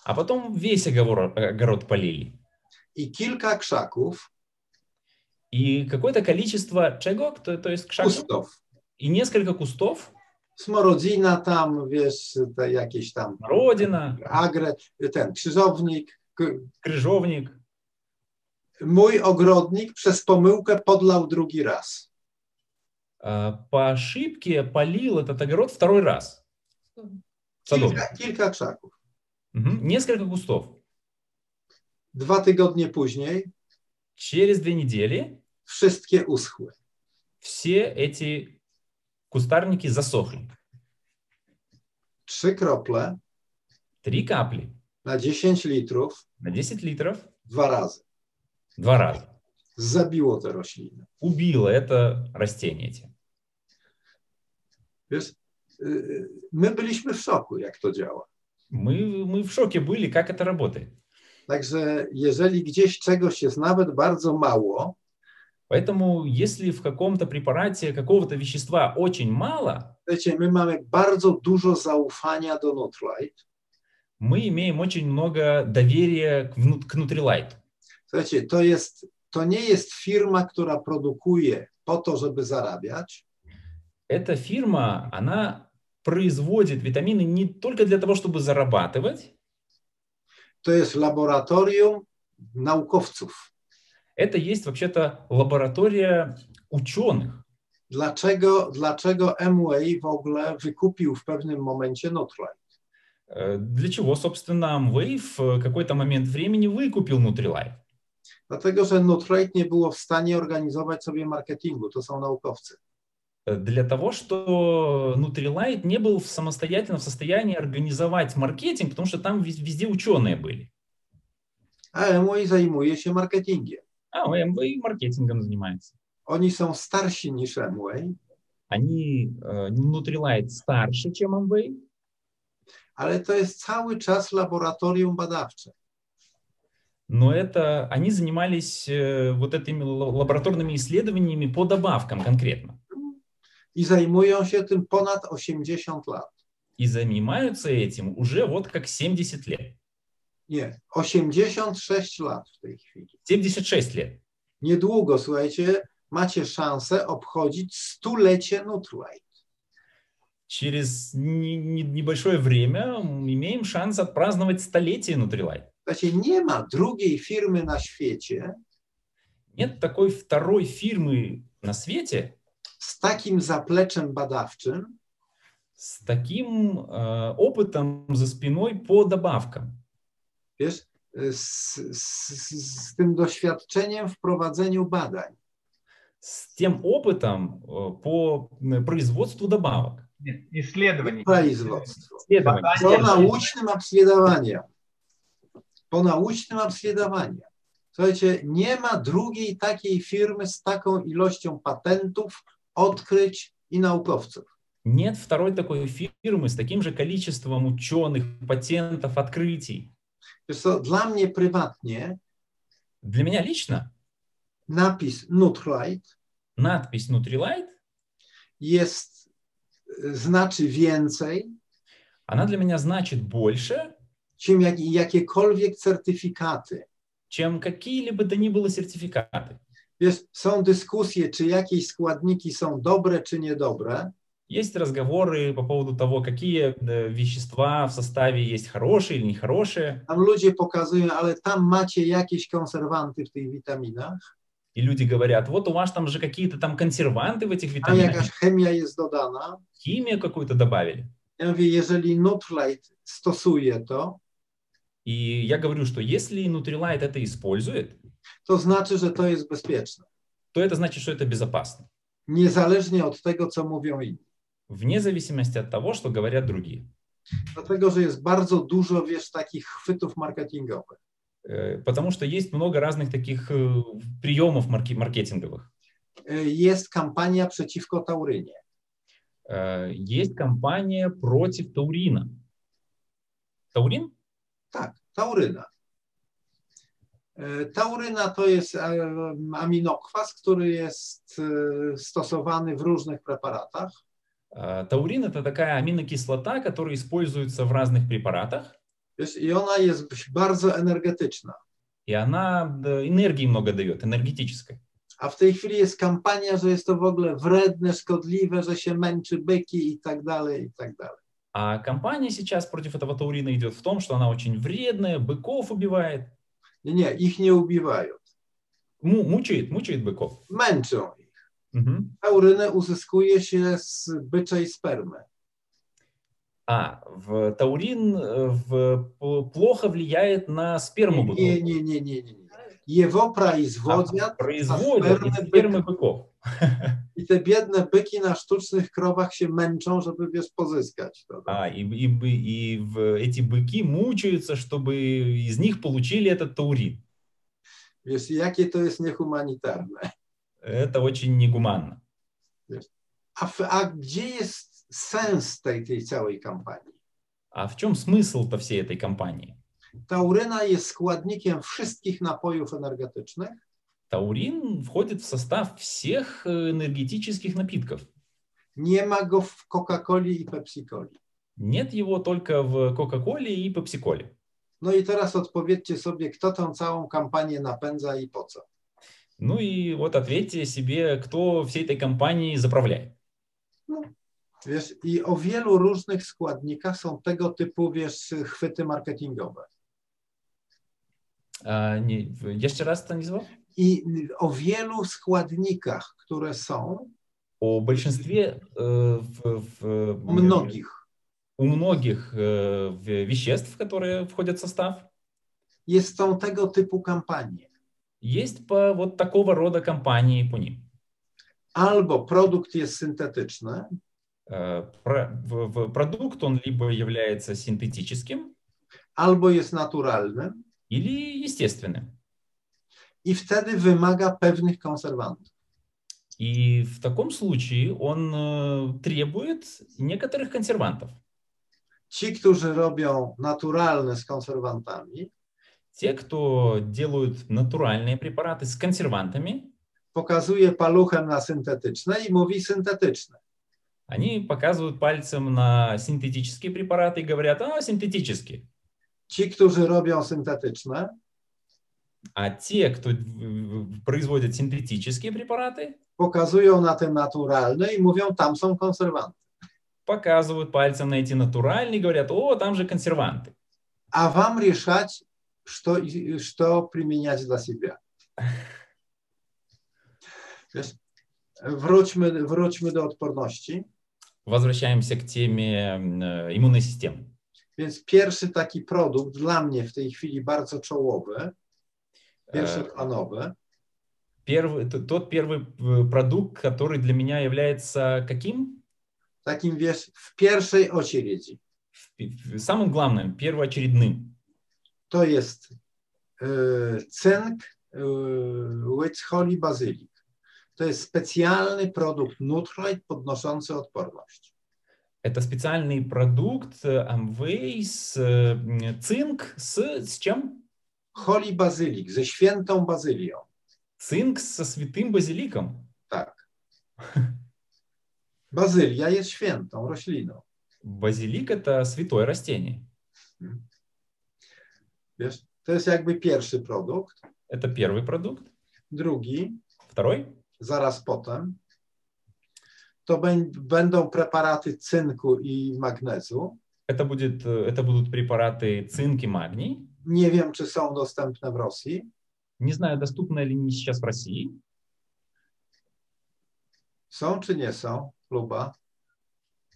а потом весь огород, огород полили. I kilka krzaków, И какое-то количество чего, то, то есть кшаков, kustów. и несколько кустов, Smorodzina tam, wiesz, te jakieś tam родина, agre, ten krzyżownik. K- крыжовник. Mój ogrodnik przez pomyłkę podlał drugi raz. А, По ошибке полил этот огород второй раз. Садовник. Kilka, kilka krzaków. Несколько кустов. Dwa tygodnie później Через две недели wszystkie uschły. все эти кустарники засохли. Trzy krople Три капли na 10 litrów на 10 литров dwa razy. два раза. Zabiło te rośliny. Убило это растение эти. Wiesz, my byliśmy w szoku, jak to działa. Мы, мы в шоке были, как это работает. Także jeżeli gdzieś czegoś jest nawet bardzo mało, Поэтому, если в каком-то препарате какого-то вещества очень мало, Wiecie, my mamy bardzo dużo zaufania do Nutrilight. мы имеем очень много доверия к, вну- к Nutrilite. Słuchajcie, to, jest, to nie jest firma, która produkuje po to, żeby zarabiać, Эта фирма, она производит витамины не только для того, чтобы зарабатывать, to jest laboratorium naukowców. это есть вообще-то лаборатория ученых. Dlaczego, dlaczego Amway w ogóle wykupił w pewnym momencie Nutrilight? Э, Для чего, собственно, Amway в какой-то момент времени выкупил Nutrilite? Dlatego, że Nutrilight nie było w stanie organizować sobie marketingu, to są naukowcy. Э, Для того, что Nutrilite не был самостоятельно в состоянии организовать маркетинг, потому что там вез- везде ученые были. Amway zajmuje się marketingiem. А, Amway маркетингом занимается. Oni są starsi niż Amway, Они, э, Nutrilite старше, чем Amway, ale to jest cały czas laboratorium badawcze. Но это, они занимались э, вот этими лабораторными исследованиями по добавкам конкретно. I zajmują się tym ponad 80 lat. И занимаются этим уже вот как 70 лет. Nie, 86 lat w tej chwili. 76 лет. Niedługo, słuchajcie, macie szansę obchodzić stulecie Nutrilight. Через не- не- небольшое время имеем шанс отпраздновать столетие Nutrilite. Słuchajcie, nie ma drugiej firmy na świecie Нет такой второй фирмы на свете z takim zapleczem badawczym, с таким э, опытом за спиной по добавкам, wiesz, z, z, z tym doświadczeniem w prowadzeniu badań. с тем опытом э, по м, производству добавок. Нет, исследований. Производство. Исследований. Po naucznym obsledowaniu. Po naucznym obsledowaniu. Słuchajcie, nie ma drugiej takiej firmy z taką ilością patentów, odkryć i naukowców. Нет второй такой фирмы с таким же количеством ученых, патентов, открытий. Co, dla mnie prywatnie Для меня лично napis Nutrilight надпись Nutrilite, jest, znaczy więcej, она для меня значит больше, czym jak, jakiekolwiek certyfikaty. чем какие-либо то ни было сертификаты. Wiesz, są dyskusje, czy jakieś składniki są dobre, czy niedobre. Есть разговоры по поводу того, какие э, вещества в составе есть хорошие или нехорошие. Tam ludzie pokazują, ale tam macie jakieś konserwanty w tych witaminach, И люди говорят, вот у вас там же какие-то там консерванты в этих a витаминах, jakaś chemia jest dodana. химию какую-то добавили. Ja mówię, jeżeli Nutrilight stosuje to, И я говорю, что если Nutrilite это использует, to znaczy, że to jest bezpieczne. то это значит, что это безопасно. Niezależnie od tego, co mówią inni. Вне зависимости от того, что говорят другие. Dlatego, że jest bardzo dużo, wiesz, takich chwytów marketingowych. Э, Потому что есть много разных таких э, приемов маркетинговых. Y, Jest kampania przeciwko taurynie. Э, Есть кампания против таурина. Таурин? Tak, tauryna. Y, Tauryna to jest e, aminokwas, który jest e, stosowany w różnych preparatach. Э, Таурин это такая аминокислота, которая используется в разных препаратах, Wiesz, I ona jest bardzo energetyczna. и она да, энергии много дает, энергетической. A w tej chwili jest kampania, że jest to w ogóle wredne, szkodliwe, że się męczy byki i tak dalej, i tak dalej. А кампания сейчас против этого таурина идет в том, что она очень вредная, быков убивает, nie, ich nie ubiwają. му- мучает, мучает быков. Męczą ich. Мгм. Taurynę uzyskuje się z byczej spermy. А, в таурин в, плохо влияет на сперму быков. nie. Jewo praizwodziat, А, производят из spermy спермы byków. быков. I te biedne byki na sztucznych krowach się męczą, żeby wiesz, pozyskać to. А, и, и, и в, эти быки мучаются, чтобы из них получили этот таурин. Wiesz, jakie to jest niehumanitarne. Это очень негуманно. A, w, a gdzie jest sens tej, tej całej kampanii? А в чем смысл-то всей этой кампании? Tauryna jest składnikiem wszystkich napojów energetycznych. Таурин входит в состав всех э, энергетических напитков. Ma go w Coca-Coli i Pepsi-Coli. Нет его только в Кока-Коле и Пепси-Коле. No i teraz odpowiedzcie sobie, kto tą całą kampanię napędza i po co. Ну и вот ответьте себе, кто всей этой компанией заправляет. Wiesz, i o wielu różnych składnikach są tego typu, wiesz, chwyty marketingowe. А, не, в- еще раз это назвал? I o wielu składnikach, które są, О большинстве, э, в- в- o mnogich, у многих э, в- веществ, которые входят в состав, jest są tego typu kampanie. есть по вот такого рода компании по ним. Albo produkt jest syntetyczny, Э, про- в- в- продукт, он либо является синтетическим albo jest naturalny или естественным. i wtedy wymaga pewnych konserwantów. И в таком случае он э, требует некоторых консервантов. Ci, którzy robią naturalne z konserwantami, Те, кто делают натуральные препараты с консервантами, pokazuje paluchem na syntetyczne i mówi syntetyczne. они показывают пальцем на синтетические препараты и говорят, а, синтетические. Ci, którzy robią syntetyczne, А те, кто производят синтетические препараты, pokazują na te naturalne i mówią, tam są konserwanty. показывают пальцем на эти натуральные и говорят, о, там же консерванты. A wam решать, что, и- что применять dla siebie. Wiesz, wróćmy, wróćmy do odporności. Возвращаемся к теме э, иммунной системы. Więc pierwszy taki produkt dla mnie w tej chwili bardzo czołowy, pierwszoplanowy, Первый, т- тот первый э, продукт, который для меня является каким? takim wiesz, w pierwszej очереди. В- в- Самым главным, первоочередным. Jest y, cynk y, with holy bazylik. To jest specjalny produkt Nutrite podnoszący odporność. Это специальный продукт э, Amway с э, цинк с, с чем? Holy bazylik ze świętą bazylią. Цинк со святым базиликом. Tak. Bazylia jest świętą rośliną. Базилик это святое растение. Wiesz, to jest jakby pierwszy produkt. Это первый продукт. Drugi, Второй zaraz potem, to bę- będą preparaty cynku i magnezu. это, будет, э, это будут препараты цинк и магний. Nie wiem, czy są dostępne w Rosji. Не знаю, доступны ли они сейчас в России. Są czy nie są, Luba?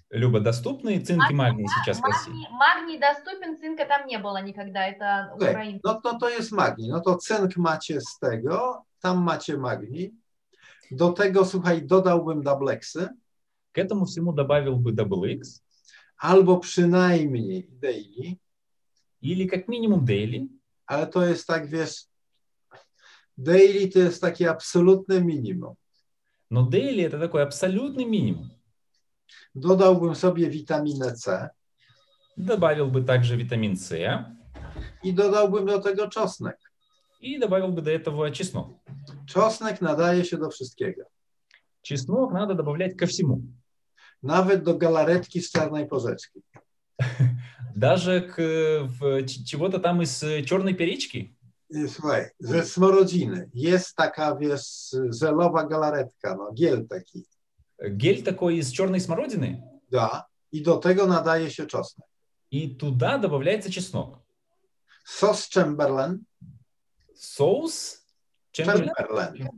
Люба, доступны цинк и магний сейчас в России? Магний, магний доступен, цинка там не было никогда, это Okej, украинка. No, no to jest magnii. No to cynk macie z tego, tam macie magnii. Do tego, słuchaj, dodałbym dubleksy, К этому всему добавил бы Double X albo przynajmniej daily, Или как минимум Daily. ale to jest tak, wiesz, daily to jest takie absolutne minimum. Но Daily это такой абсолютный минимум. Dodałbym sobie witaminę C Добавил бы также витамин С i dodałbym do tego czosnek. и добавил бы до этого чеснок. Czosnek nadaje się do wszystkiego. Чеснок надо добавлять ко всему. Nawet do galaretki z czarnej porzeczki. Даже к в чего-то там из э, черной перечки. I Słuchaj, ze smorodziny jest taka, wiesz, żelowa galaretka, no, giel taki. Гель такой из черной смородины. Da, I do tego nadaje się czosnek. И туда добавляется чеснок. Sos Chamberlain, Соус Чемберлен. Chamberlain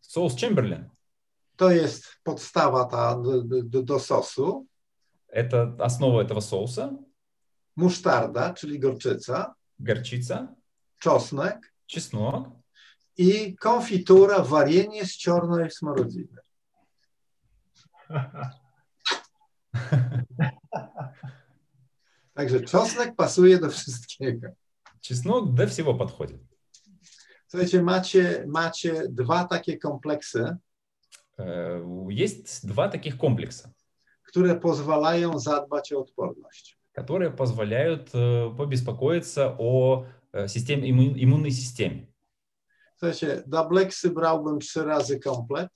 Соус Чемберлен. to jest podstawa ta do, do, do sosu. Это основа этого соуса. musztarda, czyli gorczyca. Garcica. Czosnek. Czesnok. I konfitura, warienie z ciorna smarodziny. Także czosnek pasuje do wszystkiego. Czesnok do wszystkiego podchodzi. Słuchajcie, macie, macie dwa takie kompleksy. E, jest dwa takich kompleksy. Które pozwalają zadbać o odporność. Которые позволяют э, побеспокоиться о э, системе, иммун- иммунной системе. Słuchajcie, Doublexy brałbym trzy razy komplet.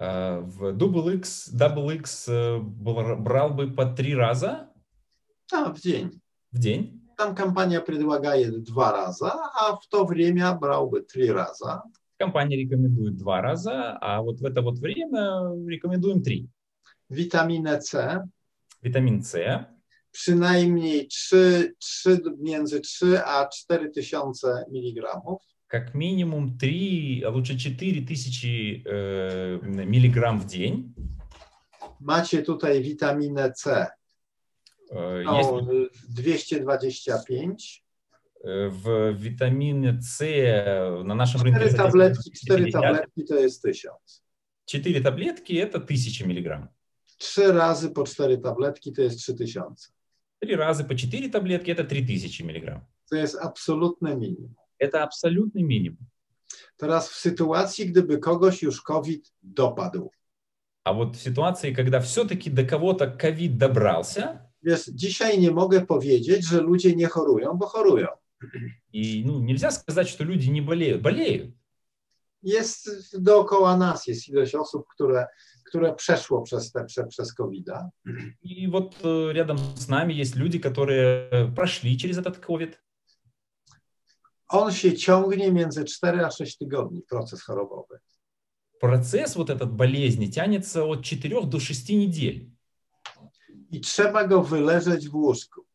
Э, В Double X, Double X бр- брал бы по три раза A, w dzień. в день. Tam kampania предлагает два раза, а в то время брал бы три раза. Компания рекомендует два раза, а вот в это вот время рекомендуем три. Witaminę C Витамин С, przynajmniej 3, 3, między 3 a 4 tysiące miligramów. как минимум 3, а лучше 4 тысячи э, миллиграмм в день. Macie tutaj witaminę C, Э, no, Есть y, 225. э, в витамине С на нашем рынке 4 содержится tabletki, 4 250. tabletki to jest 1000. 4 таблетки это 1000 миллиграмм. 3 razy po 4 tabletki to jest 3000. Три раза по 4 таблетки это 3000 миллиграмм. To jest absolutne minimum. Это абсолютный минимум. Teraz w sytuacji, gdyby kogoś już COVID dopadł. А вот в ситуации, когда все-таки до кого-то ковид добрался, Wiesz, dzisiaj nie mogę powiedzieć, że ludzie nie chorują, bo chorują. и ну, нельзя сказать, что люди не болеют. Болеют. Jest dookoła nas, jest ilość osób, które, które przeszło przez, te, prze, przez covid -a. И вот э, рядом с нами есть люди, которые прошли через этот ковид. On się ciągnie między 4 a 6 tygodni, proces chorobowy. Процесс вот этот болезни тянется от 4 до 6 недель. I trzeba go wyleżeć w łóżku.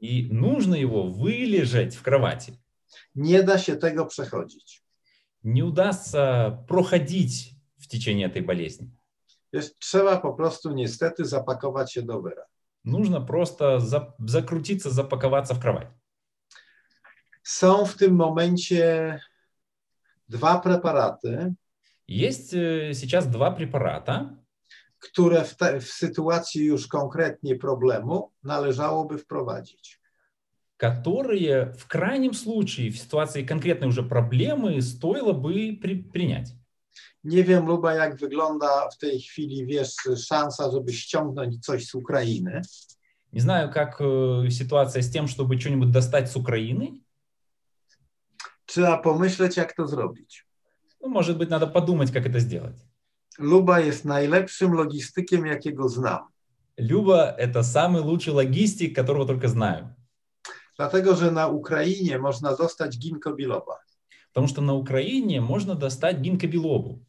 И нужно его вылежать в кровати. Nie da się tego przechodzić. Не удастся проходить в течение этой болезни. Wiesz, trzeba po prostu niestety zapakować się do wyra. Нужно просто за- закрутиться, запаковаться в кровать. Są w tym momencie dwa preparaty, Есть э, сейчас два препарата, które w, te, w sytuacji już konkretnie problemu należałoby wprowadzić. которые в крайнем случае, в ситуации конкретной уже проблемы, стоило бы при- принять. Nie wiem, Luba, jak wygląda w tej chwili, wiesz, szansa, żeby ściągnąć coś z Ukrainy. Не знаю, как э, ситуация с тем, чтобы что-нибудь достать с Украины. Trzeba pomyśleć, jak to zrobić. Ну, может быть, надо подумать, как это сделать. Luba jest najlepszym logistykiem, jakiego znam. Люба – это самый лучший логистик, которого только знаю. Dlatego, że na Ukrainie można dostać ginko biloba. Потому что на Украине можно достать гинкобилобу.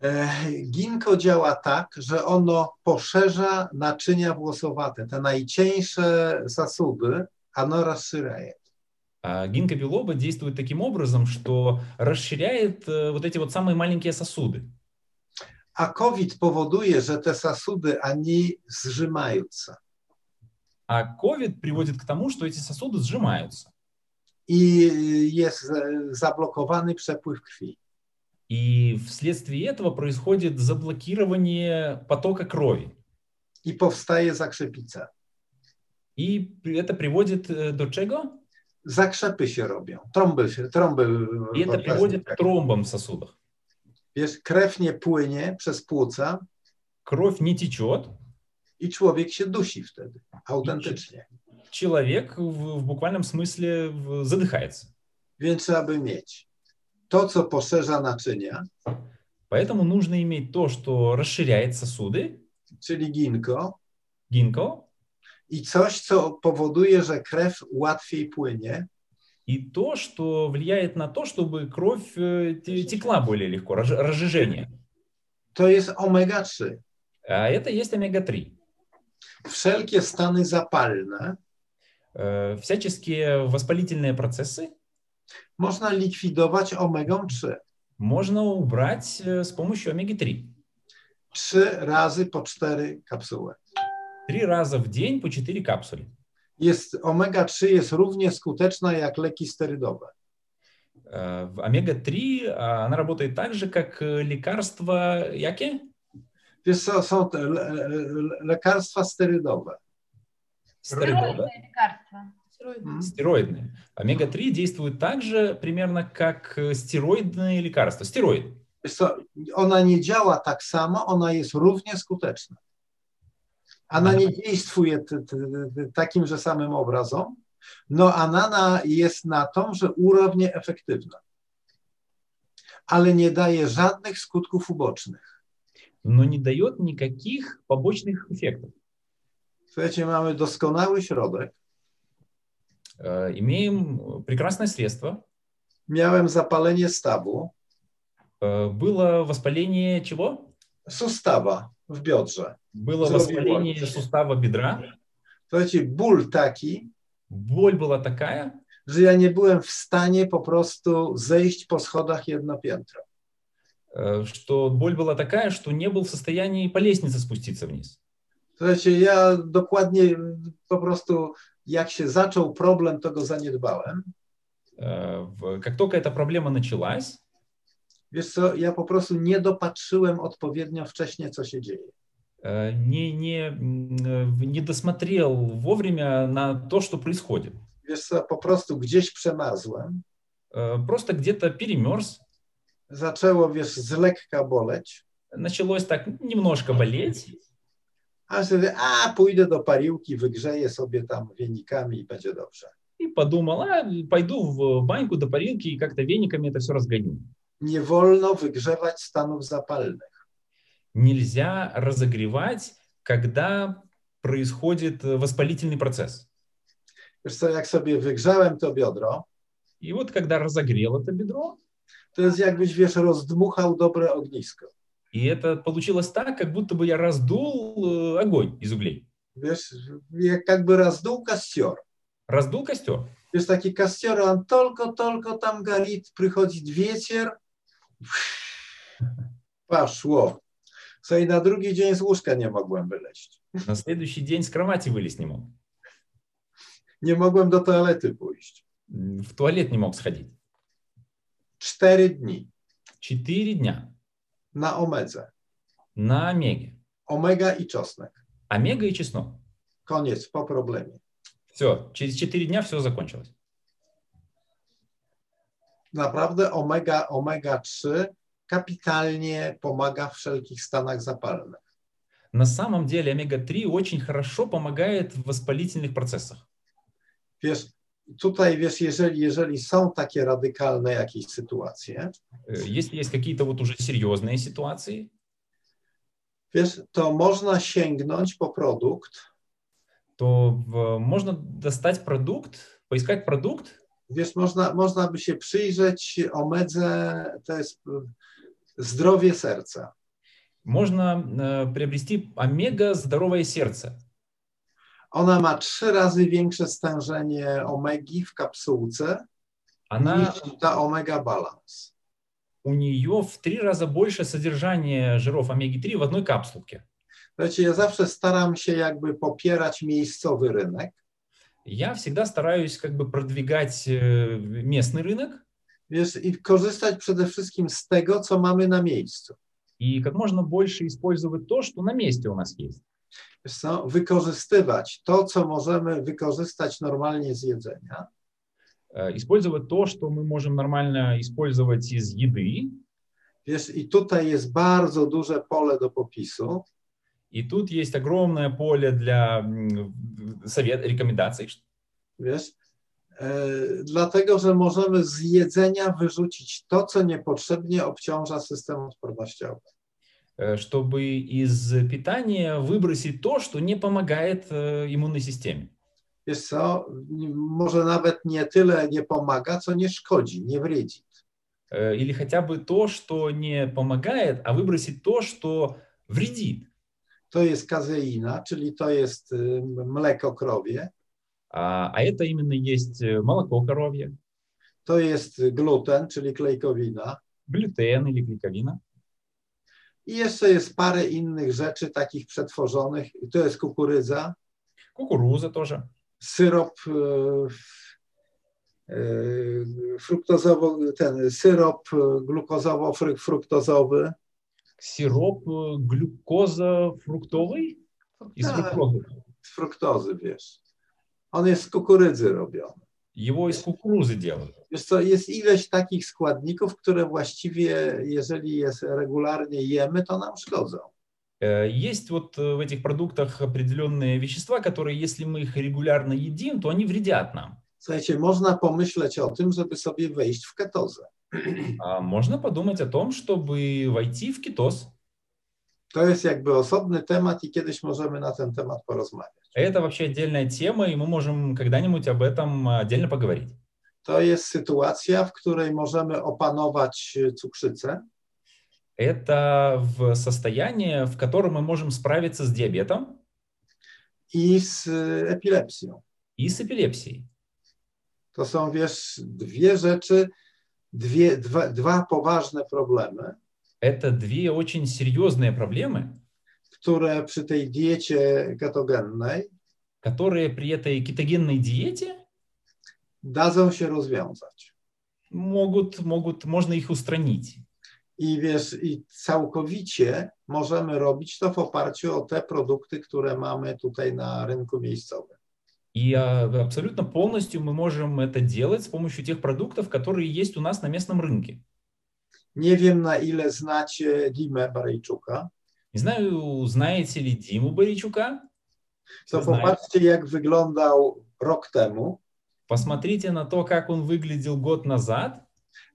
E, Ginko działa tak, że ono poszerza naczynia włosowate, te najcieńsze zasuby, ono rozszerza. А гинкобилоба действует таким образом, что расширяет э, вот эти вот самые маленькие сосуды. A COVID powoduje, że te zasuby ani zrzymające. А COVID приводит к тому, что эти сосуды сжимаются. i jest e, zablokowany przepływ krwi. И вследствие этого происходит заблокирование потока крови. I powstaje zakrzepica. И при- это приводит э, до czego? Zakrzepy się robią, trąby, się, trąby. w- И это w приводит к plastikach. тромбам в сосудах. Wiesz, krew nie płynie przez płuca Кровь не течет, i człowiek się dusi wtedy, autentycznie. I человек в, в буквальном смысле задыхается. Więc trzeba by mieć to, co poszerza naczynia, Поэтому нужно иметь то, что расширяет сосуды, czyli ginko, гинко, i coś, co powoduje, że krew łatwiej płynie, и то, что влияет на то, чтобы кровь э, те- текла более легко, разж- разжижение. to jest omega-3. А это есть омега-3. Wszelkie stany zapalne Э, Всяческие воспалительные процессы można likwidować omegą-3. можно убрать э, с помощью омеги-3. Trzy razy po cztery kapsuły. Три раза в день по 4 капсули. Jest, omega-3 jest równie skuteczna jak leki sterydowe. Э, в Омега-3 а, она работает так же, как э, лекарства яки? Wiesz co, są te le, le, lekarstwa sterydowe. Стероидные. Стероидные лекарства. Mm. Стероидные. Омега-3 действует так же примерно, как э, стероидные лекарства. Стероид. Wiesz co, ona nie działa tak samo, ona jest równie skuteczna. Ona nie dzięstwuje t, t, t, takim że samym obrazom, No a nana jest na tąże urownie efektywna, ale nie daje żadnych skutków ubocznych. но не дает никаких побочных эффектов. Słuchajcie, mamy doskonały środek. Э, Имеем прекрасное средство. Miałem zapalenie stawu, Э, Было воспаление чего? sustawa w biodrze. Было Zrobiło воспаление się. сустава бедра. Słuchajcie, ból taki, Боль была такая, że ja nie byłem w stanie po prostu zejść po schodach jedno piętro. э, что боль была такая, что не был в состоянии по лестнице спуститься вниз. Słuchajcie, ja dokładnie po prostu jak się zaczął problem, to go zaniedbałem. Э, в- Как только эта проблема началась, Wiesz co, ja po prostu nie dopatrzyłem odpowiednio wcześnie, co się dzieje. э, не, не, м, э, не досмотрел вовремя на то, что происходит. Wiesz co, po prostu gdzieś przemarzłem, Э, Просто где-то перемерз, zaczęło, wiesz, z lekka boleć, началось так немножко болеть, a sobie, a pójdę do pariłki, wygrzeję sobie tam wienikami i będzie dobrze. и подумал, а, пойду в баньку до парилки и как-то вениками это все разгоню. Nie wolno wygrzewać stanów zapalnych. Нельзя разогревать, когда происходит э, воспалительный процесс. Wiesz co, jak sobie wygrzałem to biodro, И вот когда разогрел это бедро, to jest jakbyś, wiesz, rozdmuchał dobre ognisko. И это получилось так, как будто бы я раздул э, огонь из углей. Wiesz, jak jakby razdół kastior. Раздул костер. Jest taki kastior, on tylko, tylko tam galit, przychodzi wiecier, poszło. Co i na drugi dzień z łóżka nie mogłem wyleźć. На следующий день с кровати вылезть не мог. Nie mogłem do toalety pójść. М, В туалет не мог сходить. Cztery dni Четыре дня na omedze. на омеге. Omega i czosnek. Омега и чеснок. Koniec, po problemie. Все, через четыре дня все закончилось. Naprawdę omega, omega 3 kapitalnie pomaga w wszelkich stanach zapalnych. На самом деле омега-3 очень хорошо помогает в воспалительных процессах. Wiesz, tutaj wiesz, jeżeli, jeżeli są takie radykalne jakieś sytuacje, Э, Если есть какие-то вот уже серьезные ситуации, wiesz, to można sięgnąć po produkt, то в- можно достать продукт, поискать продукт, wiesz, można, można by się przyjrzeć omedze, to jest y, zdrowie serca. можно э, приобрести омега здоровое сердце. Ona ma trzy razy większe stężenie omegi w kapsułce Она, niż ta omega balance. у нее в три раза больше содержания жиров омеги-3 в одной капсулке. Wiecie, ja zawsze staram się jakby popierać miejscowy rynek, Я всегда стараюсь как бы продвигать э, местный rynок wiesz, i korzystać przede wszystkim z tego, co mamy na miejscu. и как можно больше использовать то, что на месте у нас есть. Wiesz co, wykorzystywać to, co możemy wykorzystać normalnie z jedzenia, Э, Использовать то, что мы можем нормально использовать из еды. Wiesz, i tutaj jest bardzo duże pole do popisu, И тут есть огромное поле для м, совет, рекомендаций, wiesz, e, dlatego, że możemy z jedzenia wyrzucić to, co niepotrzebnie obciąża system odpornościowy. Э, чтобы из питания выбросить то, что не помогает э, иммунной системе. Wiesz co, może nawet nie tyle nie pomaga, co nie szkodzi, nie wredzi. Э, Или хотя бы то, что не помогает, а выбросить то, что вредит. To jest kazeina, czyli to jest mleko krowie, А, а это именно есть молоко коровье, to jest gluten, czyli klejkowina глютен или клейковина. I jeszcze jest parę innych rzeczy takich przetworzonych. To jest kukurydza. Kukuruzę też. Syrop e, e, fruktozowo, ten syrop glukozowo-fruktozowy. Syrop e, glukozo-fruktowy? I z tak. fruktozy. Z fruktozy, wiesz. On jest z kukurydzy robiony. Его из кукурузы делают. Wiesz co, jest ileś takich składników, które właściwie, jeżeli je regularnie jemy, to nam szkodzą. Э, Есть вот э, в этих продуктах определенные вещества, которые, если мы их регулярно едим, то они вредят нам. Słuchajcie, można pomyśleć o tym, żeby sobie wejść w ketozę. А можно подумать о том, чтобы войти в кетоз. To jest jakby osobny temat i kiedyś możemy na ten temat porozmawiać. Это вообще отдельная тема, и мы можем когда-нибудь об этом отдельно поговорить. To jest sytuacja, w której możemy opanować e, cukrzycę, Это в состояние, в котором мы можем справиться с диабетом i z e, epilepsją. и с эпилепсией. To są, wiesz, dwie rzeczy, dwie, dwa, dwa poważne problemy, Это две очень серьезные проблемы, które przy tej diecie ketogennej которые при этой кетогенной диете dadzą się rozwiązać. могут, могут, можно их устранить. I wiesz, i całkowicie możemy robić to w oparciu o te produkty, które mamy tutaj na rynku miejscowym. И а, абсолютно полностью мы можем это делать с помощью тех продуктов, которые есть у нас на местном рынке. Nie wiem, na ile znacie Dimę Barejczuka, Не знаю, знаете ли Диму Боричука? to Знаю. popatrzcie, jak wyglądał rok temu, Посмотрите на то, как он выглядел год назад,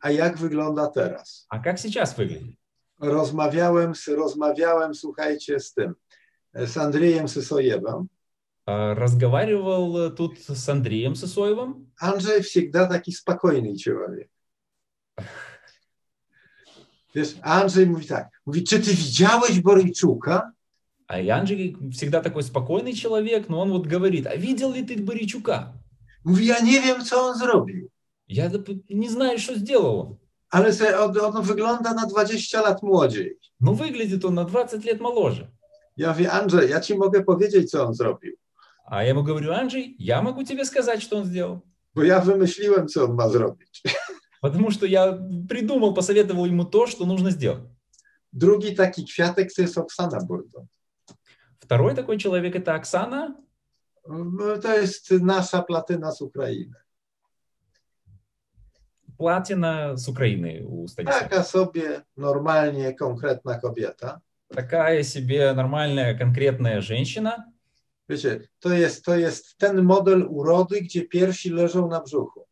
a jak wygląda teraz. а как сейчас выглядит. Rozmawiałem, z, rozmawiałem słuchajcie, z tym, z Andrzejem Sysojewem. А, Разговаривал тут с Андреем Сысоевым. Andrzej всегда taki spokojny człowiek. Wiesz, Andrzej mówi tak, mówi, czy ty widziałeś Borejczuka? А и Анджей всегда такой спокойный человек, но он вот говорит, а видел ли ты Боричука? Mówi, ja nie wiem, co on zrobił, Я доп- не знаю, что сделал он. ale se, on, on wygląda na 20 lat młodziej. Но выглядит он на 20 лет моложе. Ja mówię, Andrzej, ja ci mogę powiedzieć, co on zrobił, А я ему говорю, Анджей, я могу тебе сказать, что он сделал. bo ja wymyśliłem, co on ma zrobić. Потому что я придумал, посоветовал ему то, что нужно сделать. Drugi taki kwiatek to jest Oksana Burdo. Второй такой человек – это Оксана. No, To jest nasza platyna z Ukrainy. Платина с Украины у Станислава. Taka sobie normalnie konkretna kobieta. Такая себе нормальная, конкретная женщина. Wiecie, to jest, to jest ten model urody, gdzie piersi leżą na brzuchu.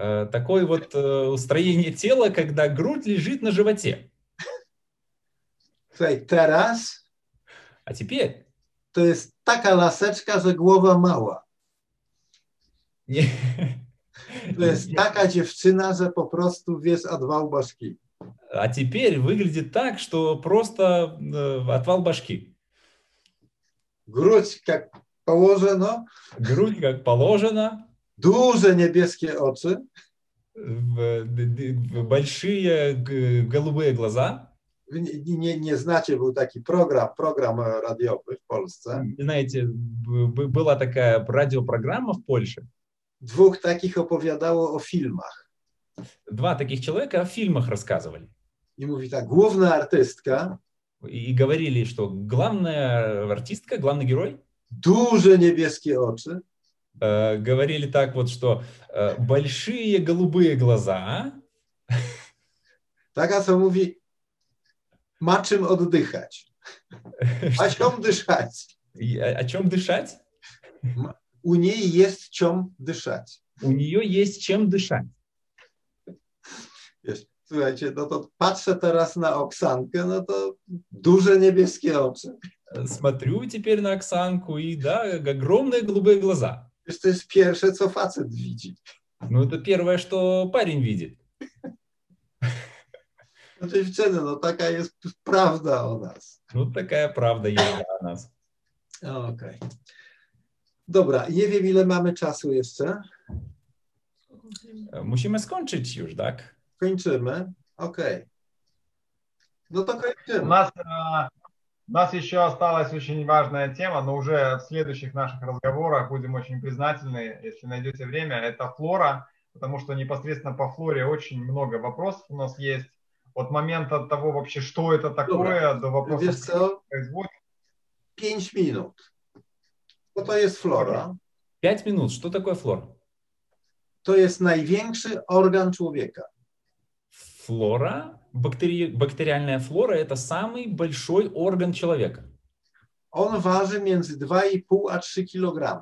Э, Такое вот э, строение тела, когда грудь лежит на животе. Słuchaj, teraz А теперь to jest taka laseczka, że głowa mała. не- To jest taka dziewczyna, że po prostu wiesz, odwał baszki. А теперь выглядит так, что просто э, отвал башки. Gruć jak położono, Грудь как положено, duże niebieskie oczy, в- д- д- в большие г- голубые глаза. Wy nie, nie, nie znacie, był taki program, program radiowy w Polsce. Знаете, б- б- была такая радиопрограмма в Польше. Dwóch takich opowiadało o filmach. Два таких человека о фильмах рассказывали. I mówi tak, główna artystka, И говорили, что главная артистка, главный герой, duże niebieskie oczy, Э, говорили так вот, что э, большие голубые глаза, taka co mówi, ma czym oddychać. Ma czym dyszać. И о, о чем дышать? U niej jest czym dyszać. У нее есть чем дышать. Słuchajcie, no to patrzę teraz na Oksankę, no to duże niebieskie oczy. Смотрю теперь на Оксанку, и да, огромные голубые глаза. Wiesz, to jest pierwsze, co facet widzi. Ну, это первое, что парень видит. No dziewczyny, no taka jest prawda o nas. Ну, такая правда есть о нас. Okej. Dobra, nie wiem ile mamy czasu jeszcze. Э, Musimy skończyć już, tak? Kończymy. Okej. No to У kończymy. нас, э, у нас еще осталась очень важная тема, но уже в следующих наших разговорах будем очень признательны, если найдете время. Это флора, потому что непосредственно по флоре очень много вопросов у нас есть. От момента того вообще, что это такое, до вопросов, производит. 5 minut. Co to jest flora? Пять минут. Что такое флора? To jest największy organ człowieka. Флора бактери... бактериальная флора – это самый большой орган человека. On waży między 2,5 a 3 kg.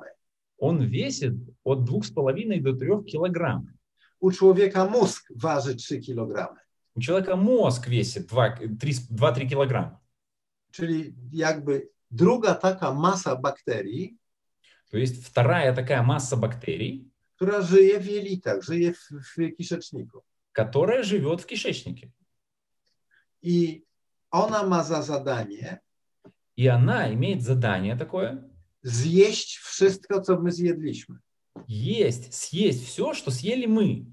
Он весит от 2,5 до 3 килограмм. U człowieka mózg waży 3 kg. У человека мозг весит 2-3 килограмма. Czyli jakby druga taka masa bakterii, То есть вторая такая масса бактерий, która żyje w jelitach, żyje w, w kiszeczniku. которая живет в кишечнике. I ona ma za zadanie И она имеет задание такое zjeść wszystko, co my zjedliśmy. есть, съесть все, что съели мы.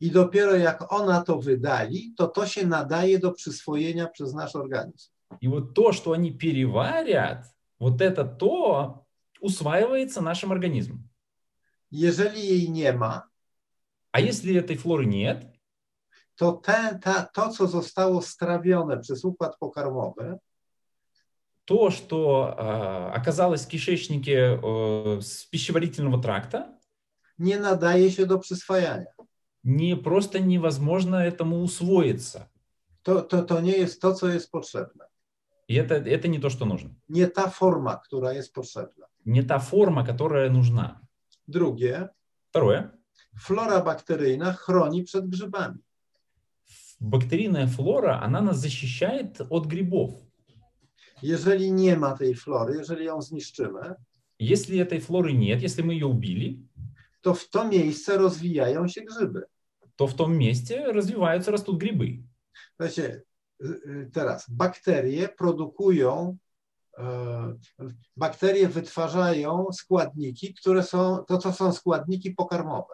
I dopiero jak ona to wydali, to to się nadaje do przyswojenia przez nasz organizm. И вот то, что они переварят, вот это то усваивается нашим организмом. Jeżeli jej nie ma, А если этой флоры нет, to te, ta, to, co zostało strawione przez układ pokarmowy, то, что э, оказалось в кишечнике э, с пищеварительного тракта, nie nadaje się do przyswajania. не просто невозможно этому усвоиться. To, to, to nie jest to, co jest potrzebne. И это, это не то, что нужно. Nie ta forma, która jest potrzebna. Не та форма, которая нужна. Drugie, Второе. flora bakteryjna chroni przed grzybami. Бактерийная флора, она нас защищает от грибов. Jeżeli nie ma tej flory, jeżeli ją zniszczymy, Если этой флоры нет, если мы ее убили, to w to miejsce rozwijają się grzyby. то в том месте развиваются, растут грибы. Słuchajcie, y, y, teraz bakterie produkują, e, bakterie wytwarzają składniki, które są, to co są składniki pokarmowe.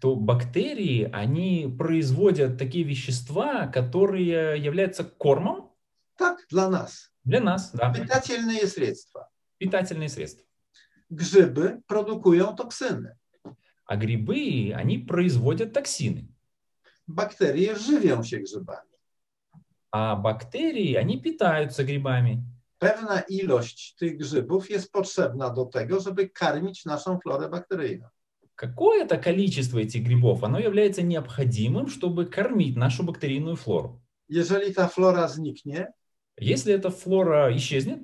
То бактерии, они производят такие вещества, которые являются кормом Tak, dla nas. для нас, да, Pytательные sredstwa. питательные средства. Grzyby produkują toksyny. А грибы, они производят токсины. Żywią się grzybami. А бактерии, они питаются грибами. Pewna ilość tych grzybów jest potrzebna do tego, żeby karmić naszą florę bakteryjną. Какое-то количество этих грибов, оно является необходимым, чтобы кормить нашу бактерийную флору. Jeżeli ta flora zniknie, Если эта флора исчезнет,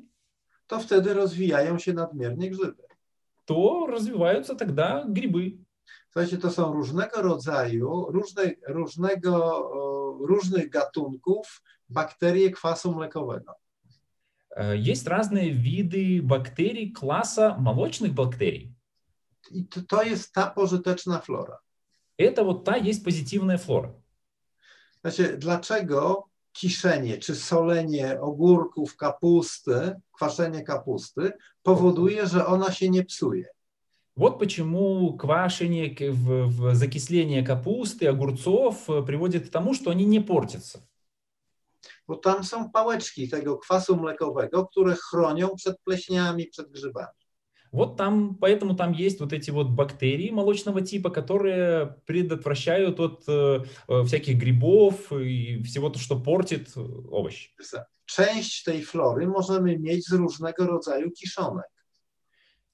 to wtedy rozwijają się nadmiernie grzyby. то развиваются тогда грибы. Słuchajcie, to są różnego rodzaju, różne, różnego, o, różnych gatunków bakterie kwasu mlekowego. Э, Есть разные виды бактерий класса молочных бактерий. I to, to jest ta pożyteczna flora. Это вот та есть позитивная флора. Znaczy, dlaczego kiszenie czy solenie ogórków, kapusty, kwaszenie kapusty powoduje, że ona się nie psuje? Вот почему квашение, к- в, в закисление капусты, огурцов э, приводит к тому, что они не портятся. Bo tam są pałeczki tego kwasu mlekowego, które chronią przed pleśniami, przed grzybami. Вот там, поэтому там есть вот эти вот бактерии молочного типа, которые предотвращают от э, э, всяких грибов и всего то, что портит э, овощи. Część tej flory możemy mieć z różnego rodzaju kiszonek.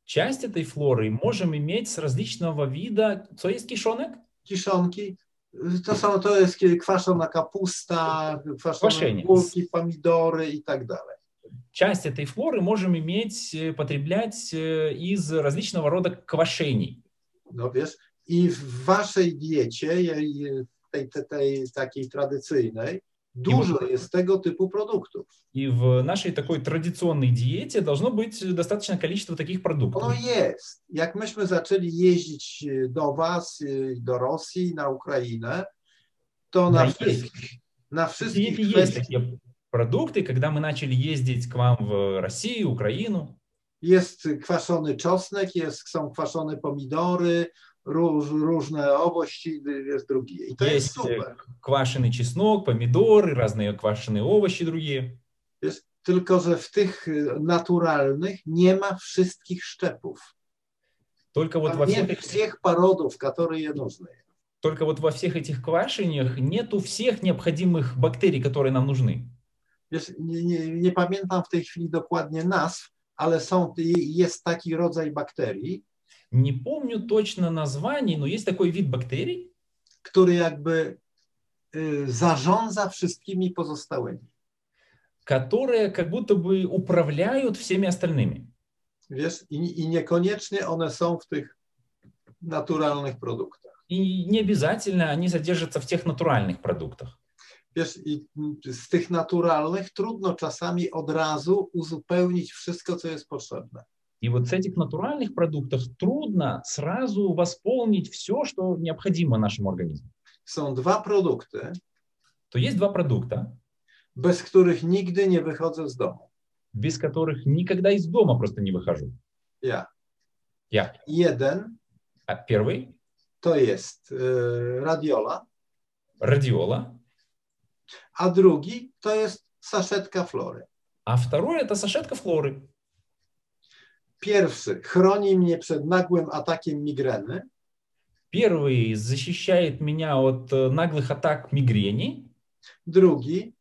Часть этой флоры можем иметь с различного вида. Co jest kiszоnek? Kiszonki to, są, to jest kwaszona kapusta, kwaszone Kwaszenie. ogórki, pomidory i tak dalej. Часть этой флоры можем иметь, э, потреблять э, из различного рода квашений. No wiesz, i w waszej diecie, tej, tej, tej takiej tradycyjnej, dużo jest tego typu produktów. И в нашей такой традиционной диете должно быть достаточное количество таких продуктов. Ono jest. Jak myśmy zaczęli jeździć do was, y, do Rosji, na Ukrainę, to na Да, wszystkich, есть. na В wszystkich диете есть kwestiach продукты, когда мы начали ездить к вам в Россию, Украину. jest kwaszony czosnek, jest, są kwaszone pomidory, róż, różne owości, jest drugie. I to jest Есть э, super. квашеный чеснок, помидоры, разные квашеные овощи другие. Tylko, że w tych y, naturalnych nie ma wszystkich szczepów. Только вот, Tam во nie всех, всех породów, которые нужны. только вот во всех этих квашениях нету всех необходимых бактерий, которые нам нужны. Wiesz, nie, nie, nie pamiętam w tej chwili dokładnie nazw, ale są, jest taki rodzaj bakterii, Не помню точно названий, но есть такой вид бактерий, który jakby y, zarządza wszystkimi pozostałymi. которые как будто бы управляют всеми остальными. Wiesz, i, i niekoniecznie one są w tych naturalnych produktach. И не обязательно они содержатся в тех натуральных продуктах. Wiesz, i mm, z tych naturalnych trudno czasami od razu uzupełnić wszystko, co jest potrzebne. И вот с этих натуральных продуктов трудно сразу восполнить все, что необходимо нашему организму. Są dwa produkty, То есть два продукта, bez których nigdy nie wychodzę z domu. без которых никогда из дома просто не выхожу. Ja. Я. Jeden А первый to jest y, radiola, – радиола, a drugi to jest saszetka flory. а второй – это сашетка флоры. Pierwszy chroni mnie przed nagłym atakiem migreny, Первый защищает меня от э, наглых атак мигрени, drugi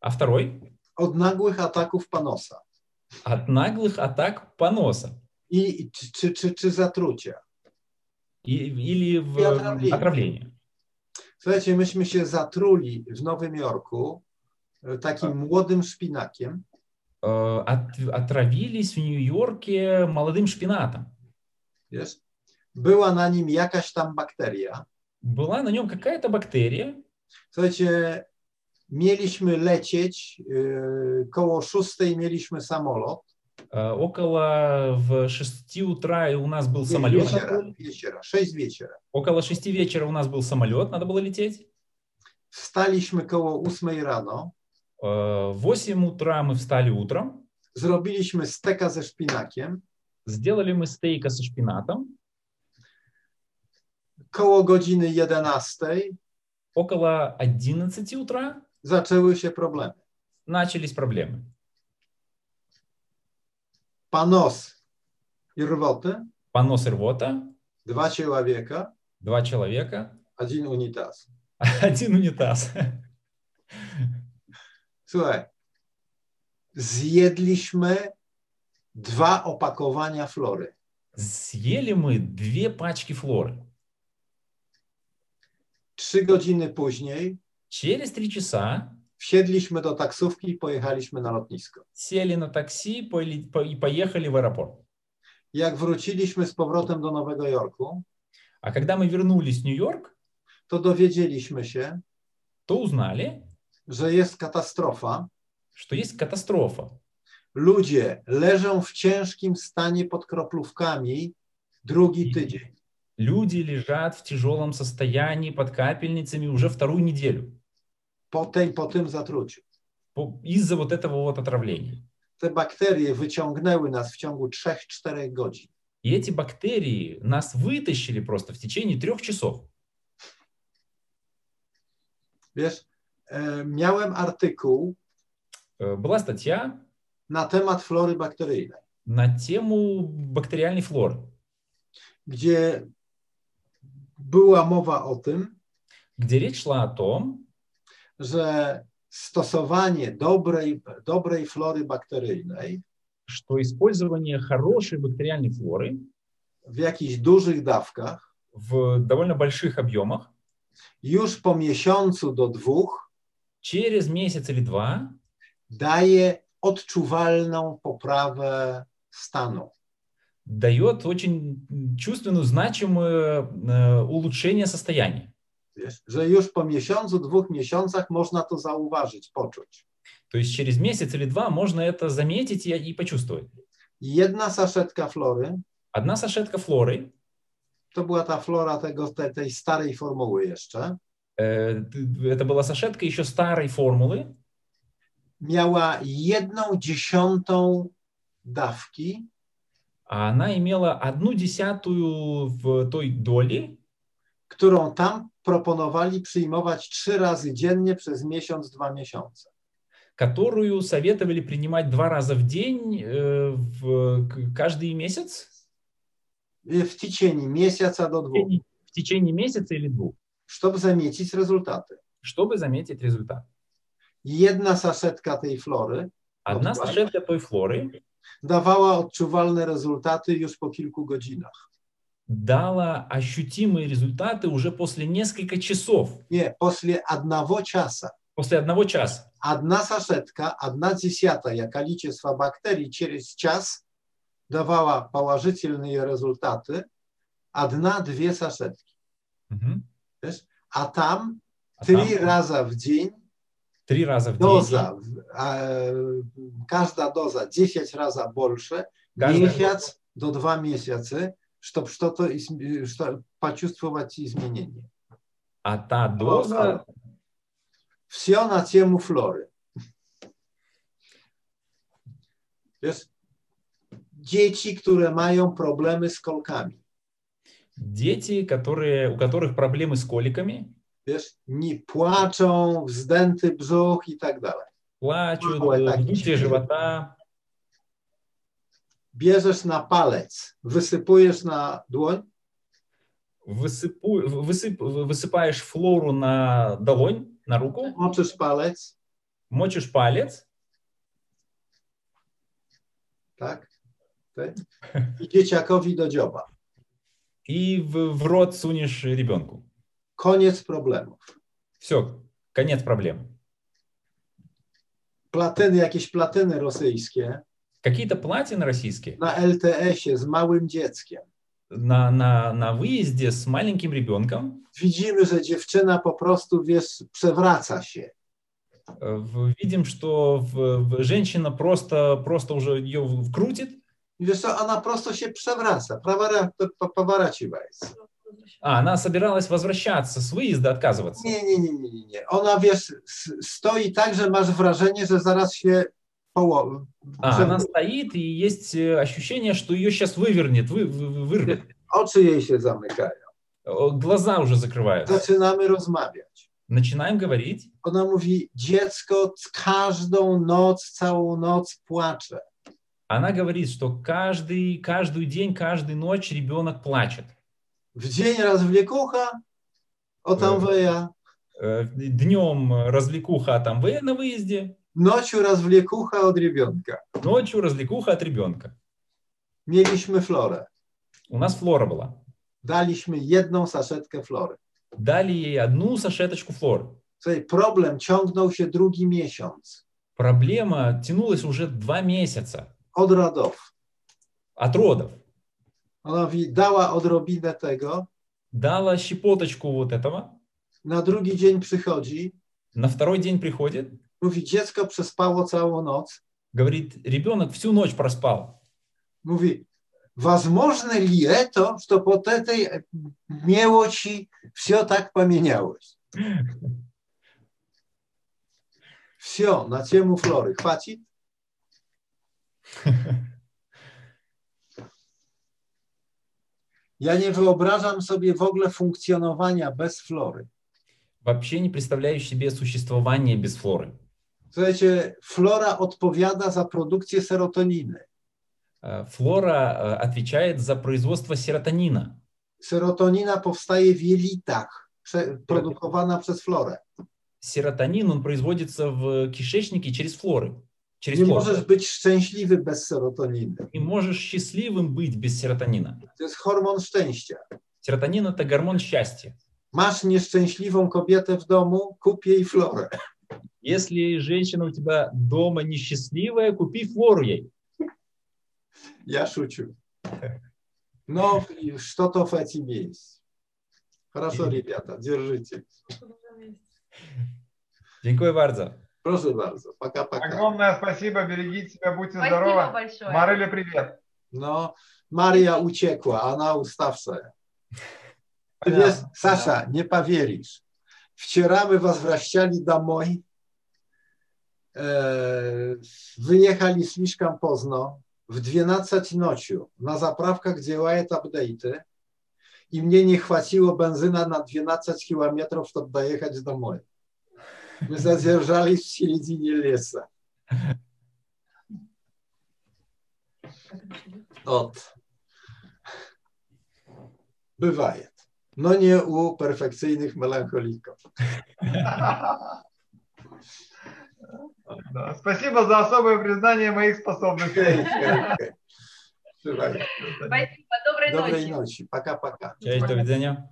а второй od nagłych ataków panosa – от наглых атак поноса i czy, czy, czy, czy zatrucia. и, или в И отравление. отравление. Słuchajcie, myśmy się zatruli w Nowym Jorku y, takim młodym szpinakiem, Э, от- отравились в Нью-Йорке молодым шпинатом. wiesz? Była na nim jakaś tam bakteria. Была на нем какая-то бактерия. Słuchajcie, mieliśmy lecieć, y, koło szóstej mieliśmy samolot. Э, Около в 6 утра у нас был самолет. Wiesiera, wiesiera, sześć wieciera. Около 6 вечера у нас был самолет, надо было лететь. Wstaliśmy koło ósmej rano, Э, В 8 утра мы встали утром, zrobiliśmy steka ze szpinakiem. сделали мы стейка со шпинатом. Koło godziny 11 Около 11 утра zaczęły się problemy. начались проблемы. Panos i rwoty, Понос и рвота, dwa ciała wieka, два человека, один unitaz. один унитаз. Słuchaj, zjedliśmy dwa opakowania flory. Съели мы две пачки флоры. Trzy godziny później Через три часа wsiedliśmy do taksówki i pojechaliśmy na lotnisko. сели на такси поле- по- и поехали в аэропорт. Jak wróciliśmy z powrotem do Nowego Jorku, А когда мы вернулись в Нью-Йорк, to dowiedzieliśmy się, то узнали, że jest katastrofa. что есть катастрофа. Ludzie leżą w ciężkim stanie pod kroplówkami drugi tydzień. Люди лежат в тяжелом состоянии под капельницами уже вторую неделю Po, tej, po tym zatruciu. по- из-за вот этого вот отравления. Te bakterie wyciągnęły nas w ciągu 3-4 godzin. И эти бактерии нас вытащили просто в течение трех часов. Wiesz, e, miałem artykuł Э, Была статья na temat flory bakteryjnej, на тему бактериальной флоры, gdzie była mowa o tym, где речь шла о том, że stosowanie dobrej, dobrej flory bakteryjnej что использование хорошей бактериальной флоры w jakichś dużych dawkach в довольно больших объемах już po miesiącu do dwóch через месяц или два daje odczuwalną poprawę stanu. дает очень чувственную, значимое э, улучшение состояния. Że już po miesiącu, dwóch miesiącach można to zauważyć, poczuć. То есть через месяц или два можно это заметить и, и почувствовать. Jedna saszetka flory, Одна сашетка флоры, to była ta flora tego, tej, tej starej formuły jeszcze, э, это была сашетка еще старой формулы, miała jedną dziesiątą dawki а она имела одну десятую в той доли, którą tam proponowali przyjmować trzy razy dziennie przez miesiąc, dwa miesiące. которую советовали принимать два раза в день э, в к- каждый месяц W течение miesiąca do в dwóch, течение, в течение месяца или двух, żeby zamiecić rezultaty. чтобы заметить результат. Jedna saszetka tej flory Одна Вот, сашетка той флоры dawała odczuwalne rezultaty już po kilku godzinach. Дало ощутимые результаты уже после нескольких часов, Nie, после одного часа. после одного часа. Одна сашетка, одна десятая количества бактерий через час давала положительные результаты. Одна-две. Мгм. Wiesz? A tam А три там раза в день три раза в день. доза, э, каждая доза 10 раз больше, Каждая месяц до 2 месяца, чтобы что-то изм- что, почувствовать изменения. А та доза, Все на тему флоры. Dzieci, które mają problemy z kolkami, дети, которые, у которых проблемы с коликами, nie płaczą, wzdęty brzuch i tak dalej. плачут, так, вздутие живота, Bierzesz na palec, wysypujesz na dłoń, высыпу- высып- высыпаешь флору на долонь, на руку, moczysz palec, мочишь палец, tak? tak? I dzieciakowi do dzioba. и в, в рот сунешь ребенку. Koniec problemów. Все, конец проблем. Platyny, jakieś platyny rosyjskie Какие-то платины российские na LTS-ie z małym dzieckiem. на, на, на выезде с маленьким ребенком Widzimy, że dziewczyna po prostu, wiesz, przewraca się. э, в- видим, что в- в- женщина просто, просто уже ее вкрутит, I wiesz co, ona prosto się przewraca, prawara, po- powaraciwa jest. а она собиралась возвращаться с выезда, отказываться. Nie, nie, nie, nie, nie, nie. Ona, wiesz, s- stoi tak, że masz wrażenie, że zaraz się położy. А, она стоит, и есть э, ощущение, что ее сейчас вывернет, вы, вы- вырвет. Oczy jej się zamykają. Э, Глаза уже закрываются. Zaczynamy rozmawiać. Начинаем говорить. Ona mówi, dziecko każdą noc, całą noc płacze. Она говорит, что каждый, каждый день, каждую ночь ребенок плачет. W dzień raz wlekucha, o tam Mhm. weja. Э, Днем развлекуха там вы на выезде, Raz wlekucha od rybionka. ночью развлекуха от ребенка. Mieliśmy florę. У нас Флора была. Daliśmy jedną saszetkę flory. Дали ей одну сашеточку флоры. Słuchaj, problem ciągnął się drugi miesiąc. Проблема тянулась уже два месяца Od rodów. от родов. Ona mówi, dała odrobinę tego, Дала щепоточку вот этого. na drugi dzień przychodzi, На второй день приходит, mówi, dziecko przespało całą noc. говорит, ребенок всю ночь проспал. Mówi, возможно ли это, что по этой мелочи все так поменялось? Все, na temu flory. Chwaci? Ja nie wyobrażam sobie w ogóle funkcjonowania bez flory. Вообще не представляешь себе существование без флоры. Słuchajcie, flora odpowiada za produkcję serotoniny. Э, Флора э, отвечает за производство серотонина. Serotonina powstaje w jelitach, prze- produkowana przez florę. Серотонин, он производится в кишечнике через флоры. Через Nie флору. możesz być szczęśliwy bez serotoniny. И можешь счастливым быть без серотонина. To jest hormon szczęścia. Серотонин – это гормон счастья. Masz nieszczęśliwą kobietę w domu, kup jej florę. Если женщина у тебя дома несчастливая, купи флору ей. Ja шучу. No, i что то в этим есть. Хорошо, ребята, держите. Dziękuję bardzo. Proszę bardzo, пока-пока. Огромное спасибо, берегите себя, будьте Спасибо здоровы. большое. Марыля, привет. No, Maria uciekła, ona ustawsza. Ty Понятно, wiesz, Sasza, nie powierzysz. Wczoraj my was wracali domoj. E, wyjechali слишком поздно, w 12 nociu, na zaprawkach działają update'y i mnie nie chwaciło benzyna na 12 kilometrów, żeby dojechać do moje. My zadержались w середине lesa. Od. Bywaje. No nie u perfekcyjnych melancholików. Да, Спасибо за особое признание моих способностей. Спасибо Доброй, Доброй ночи. ночи. Пока-пока. Do widzenia.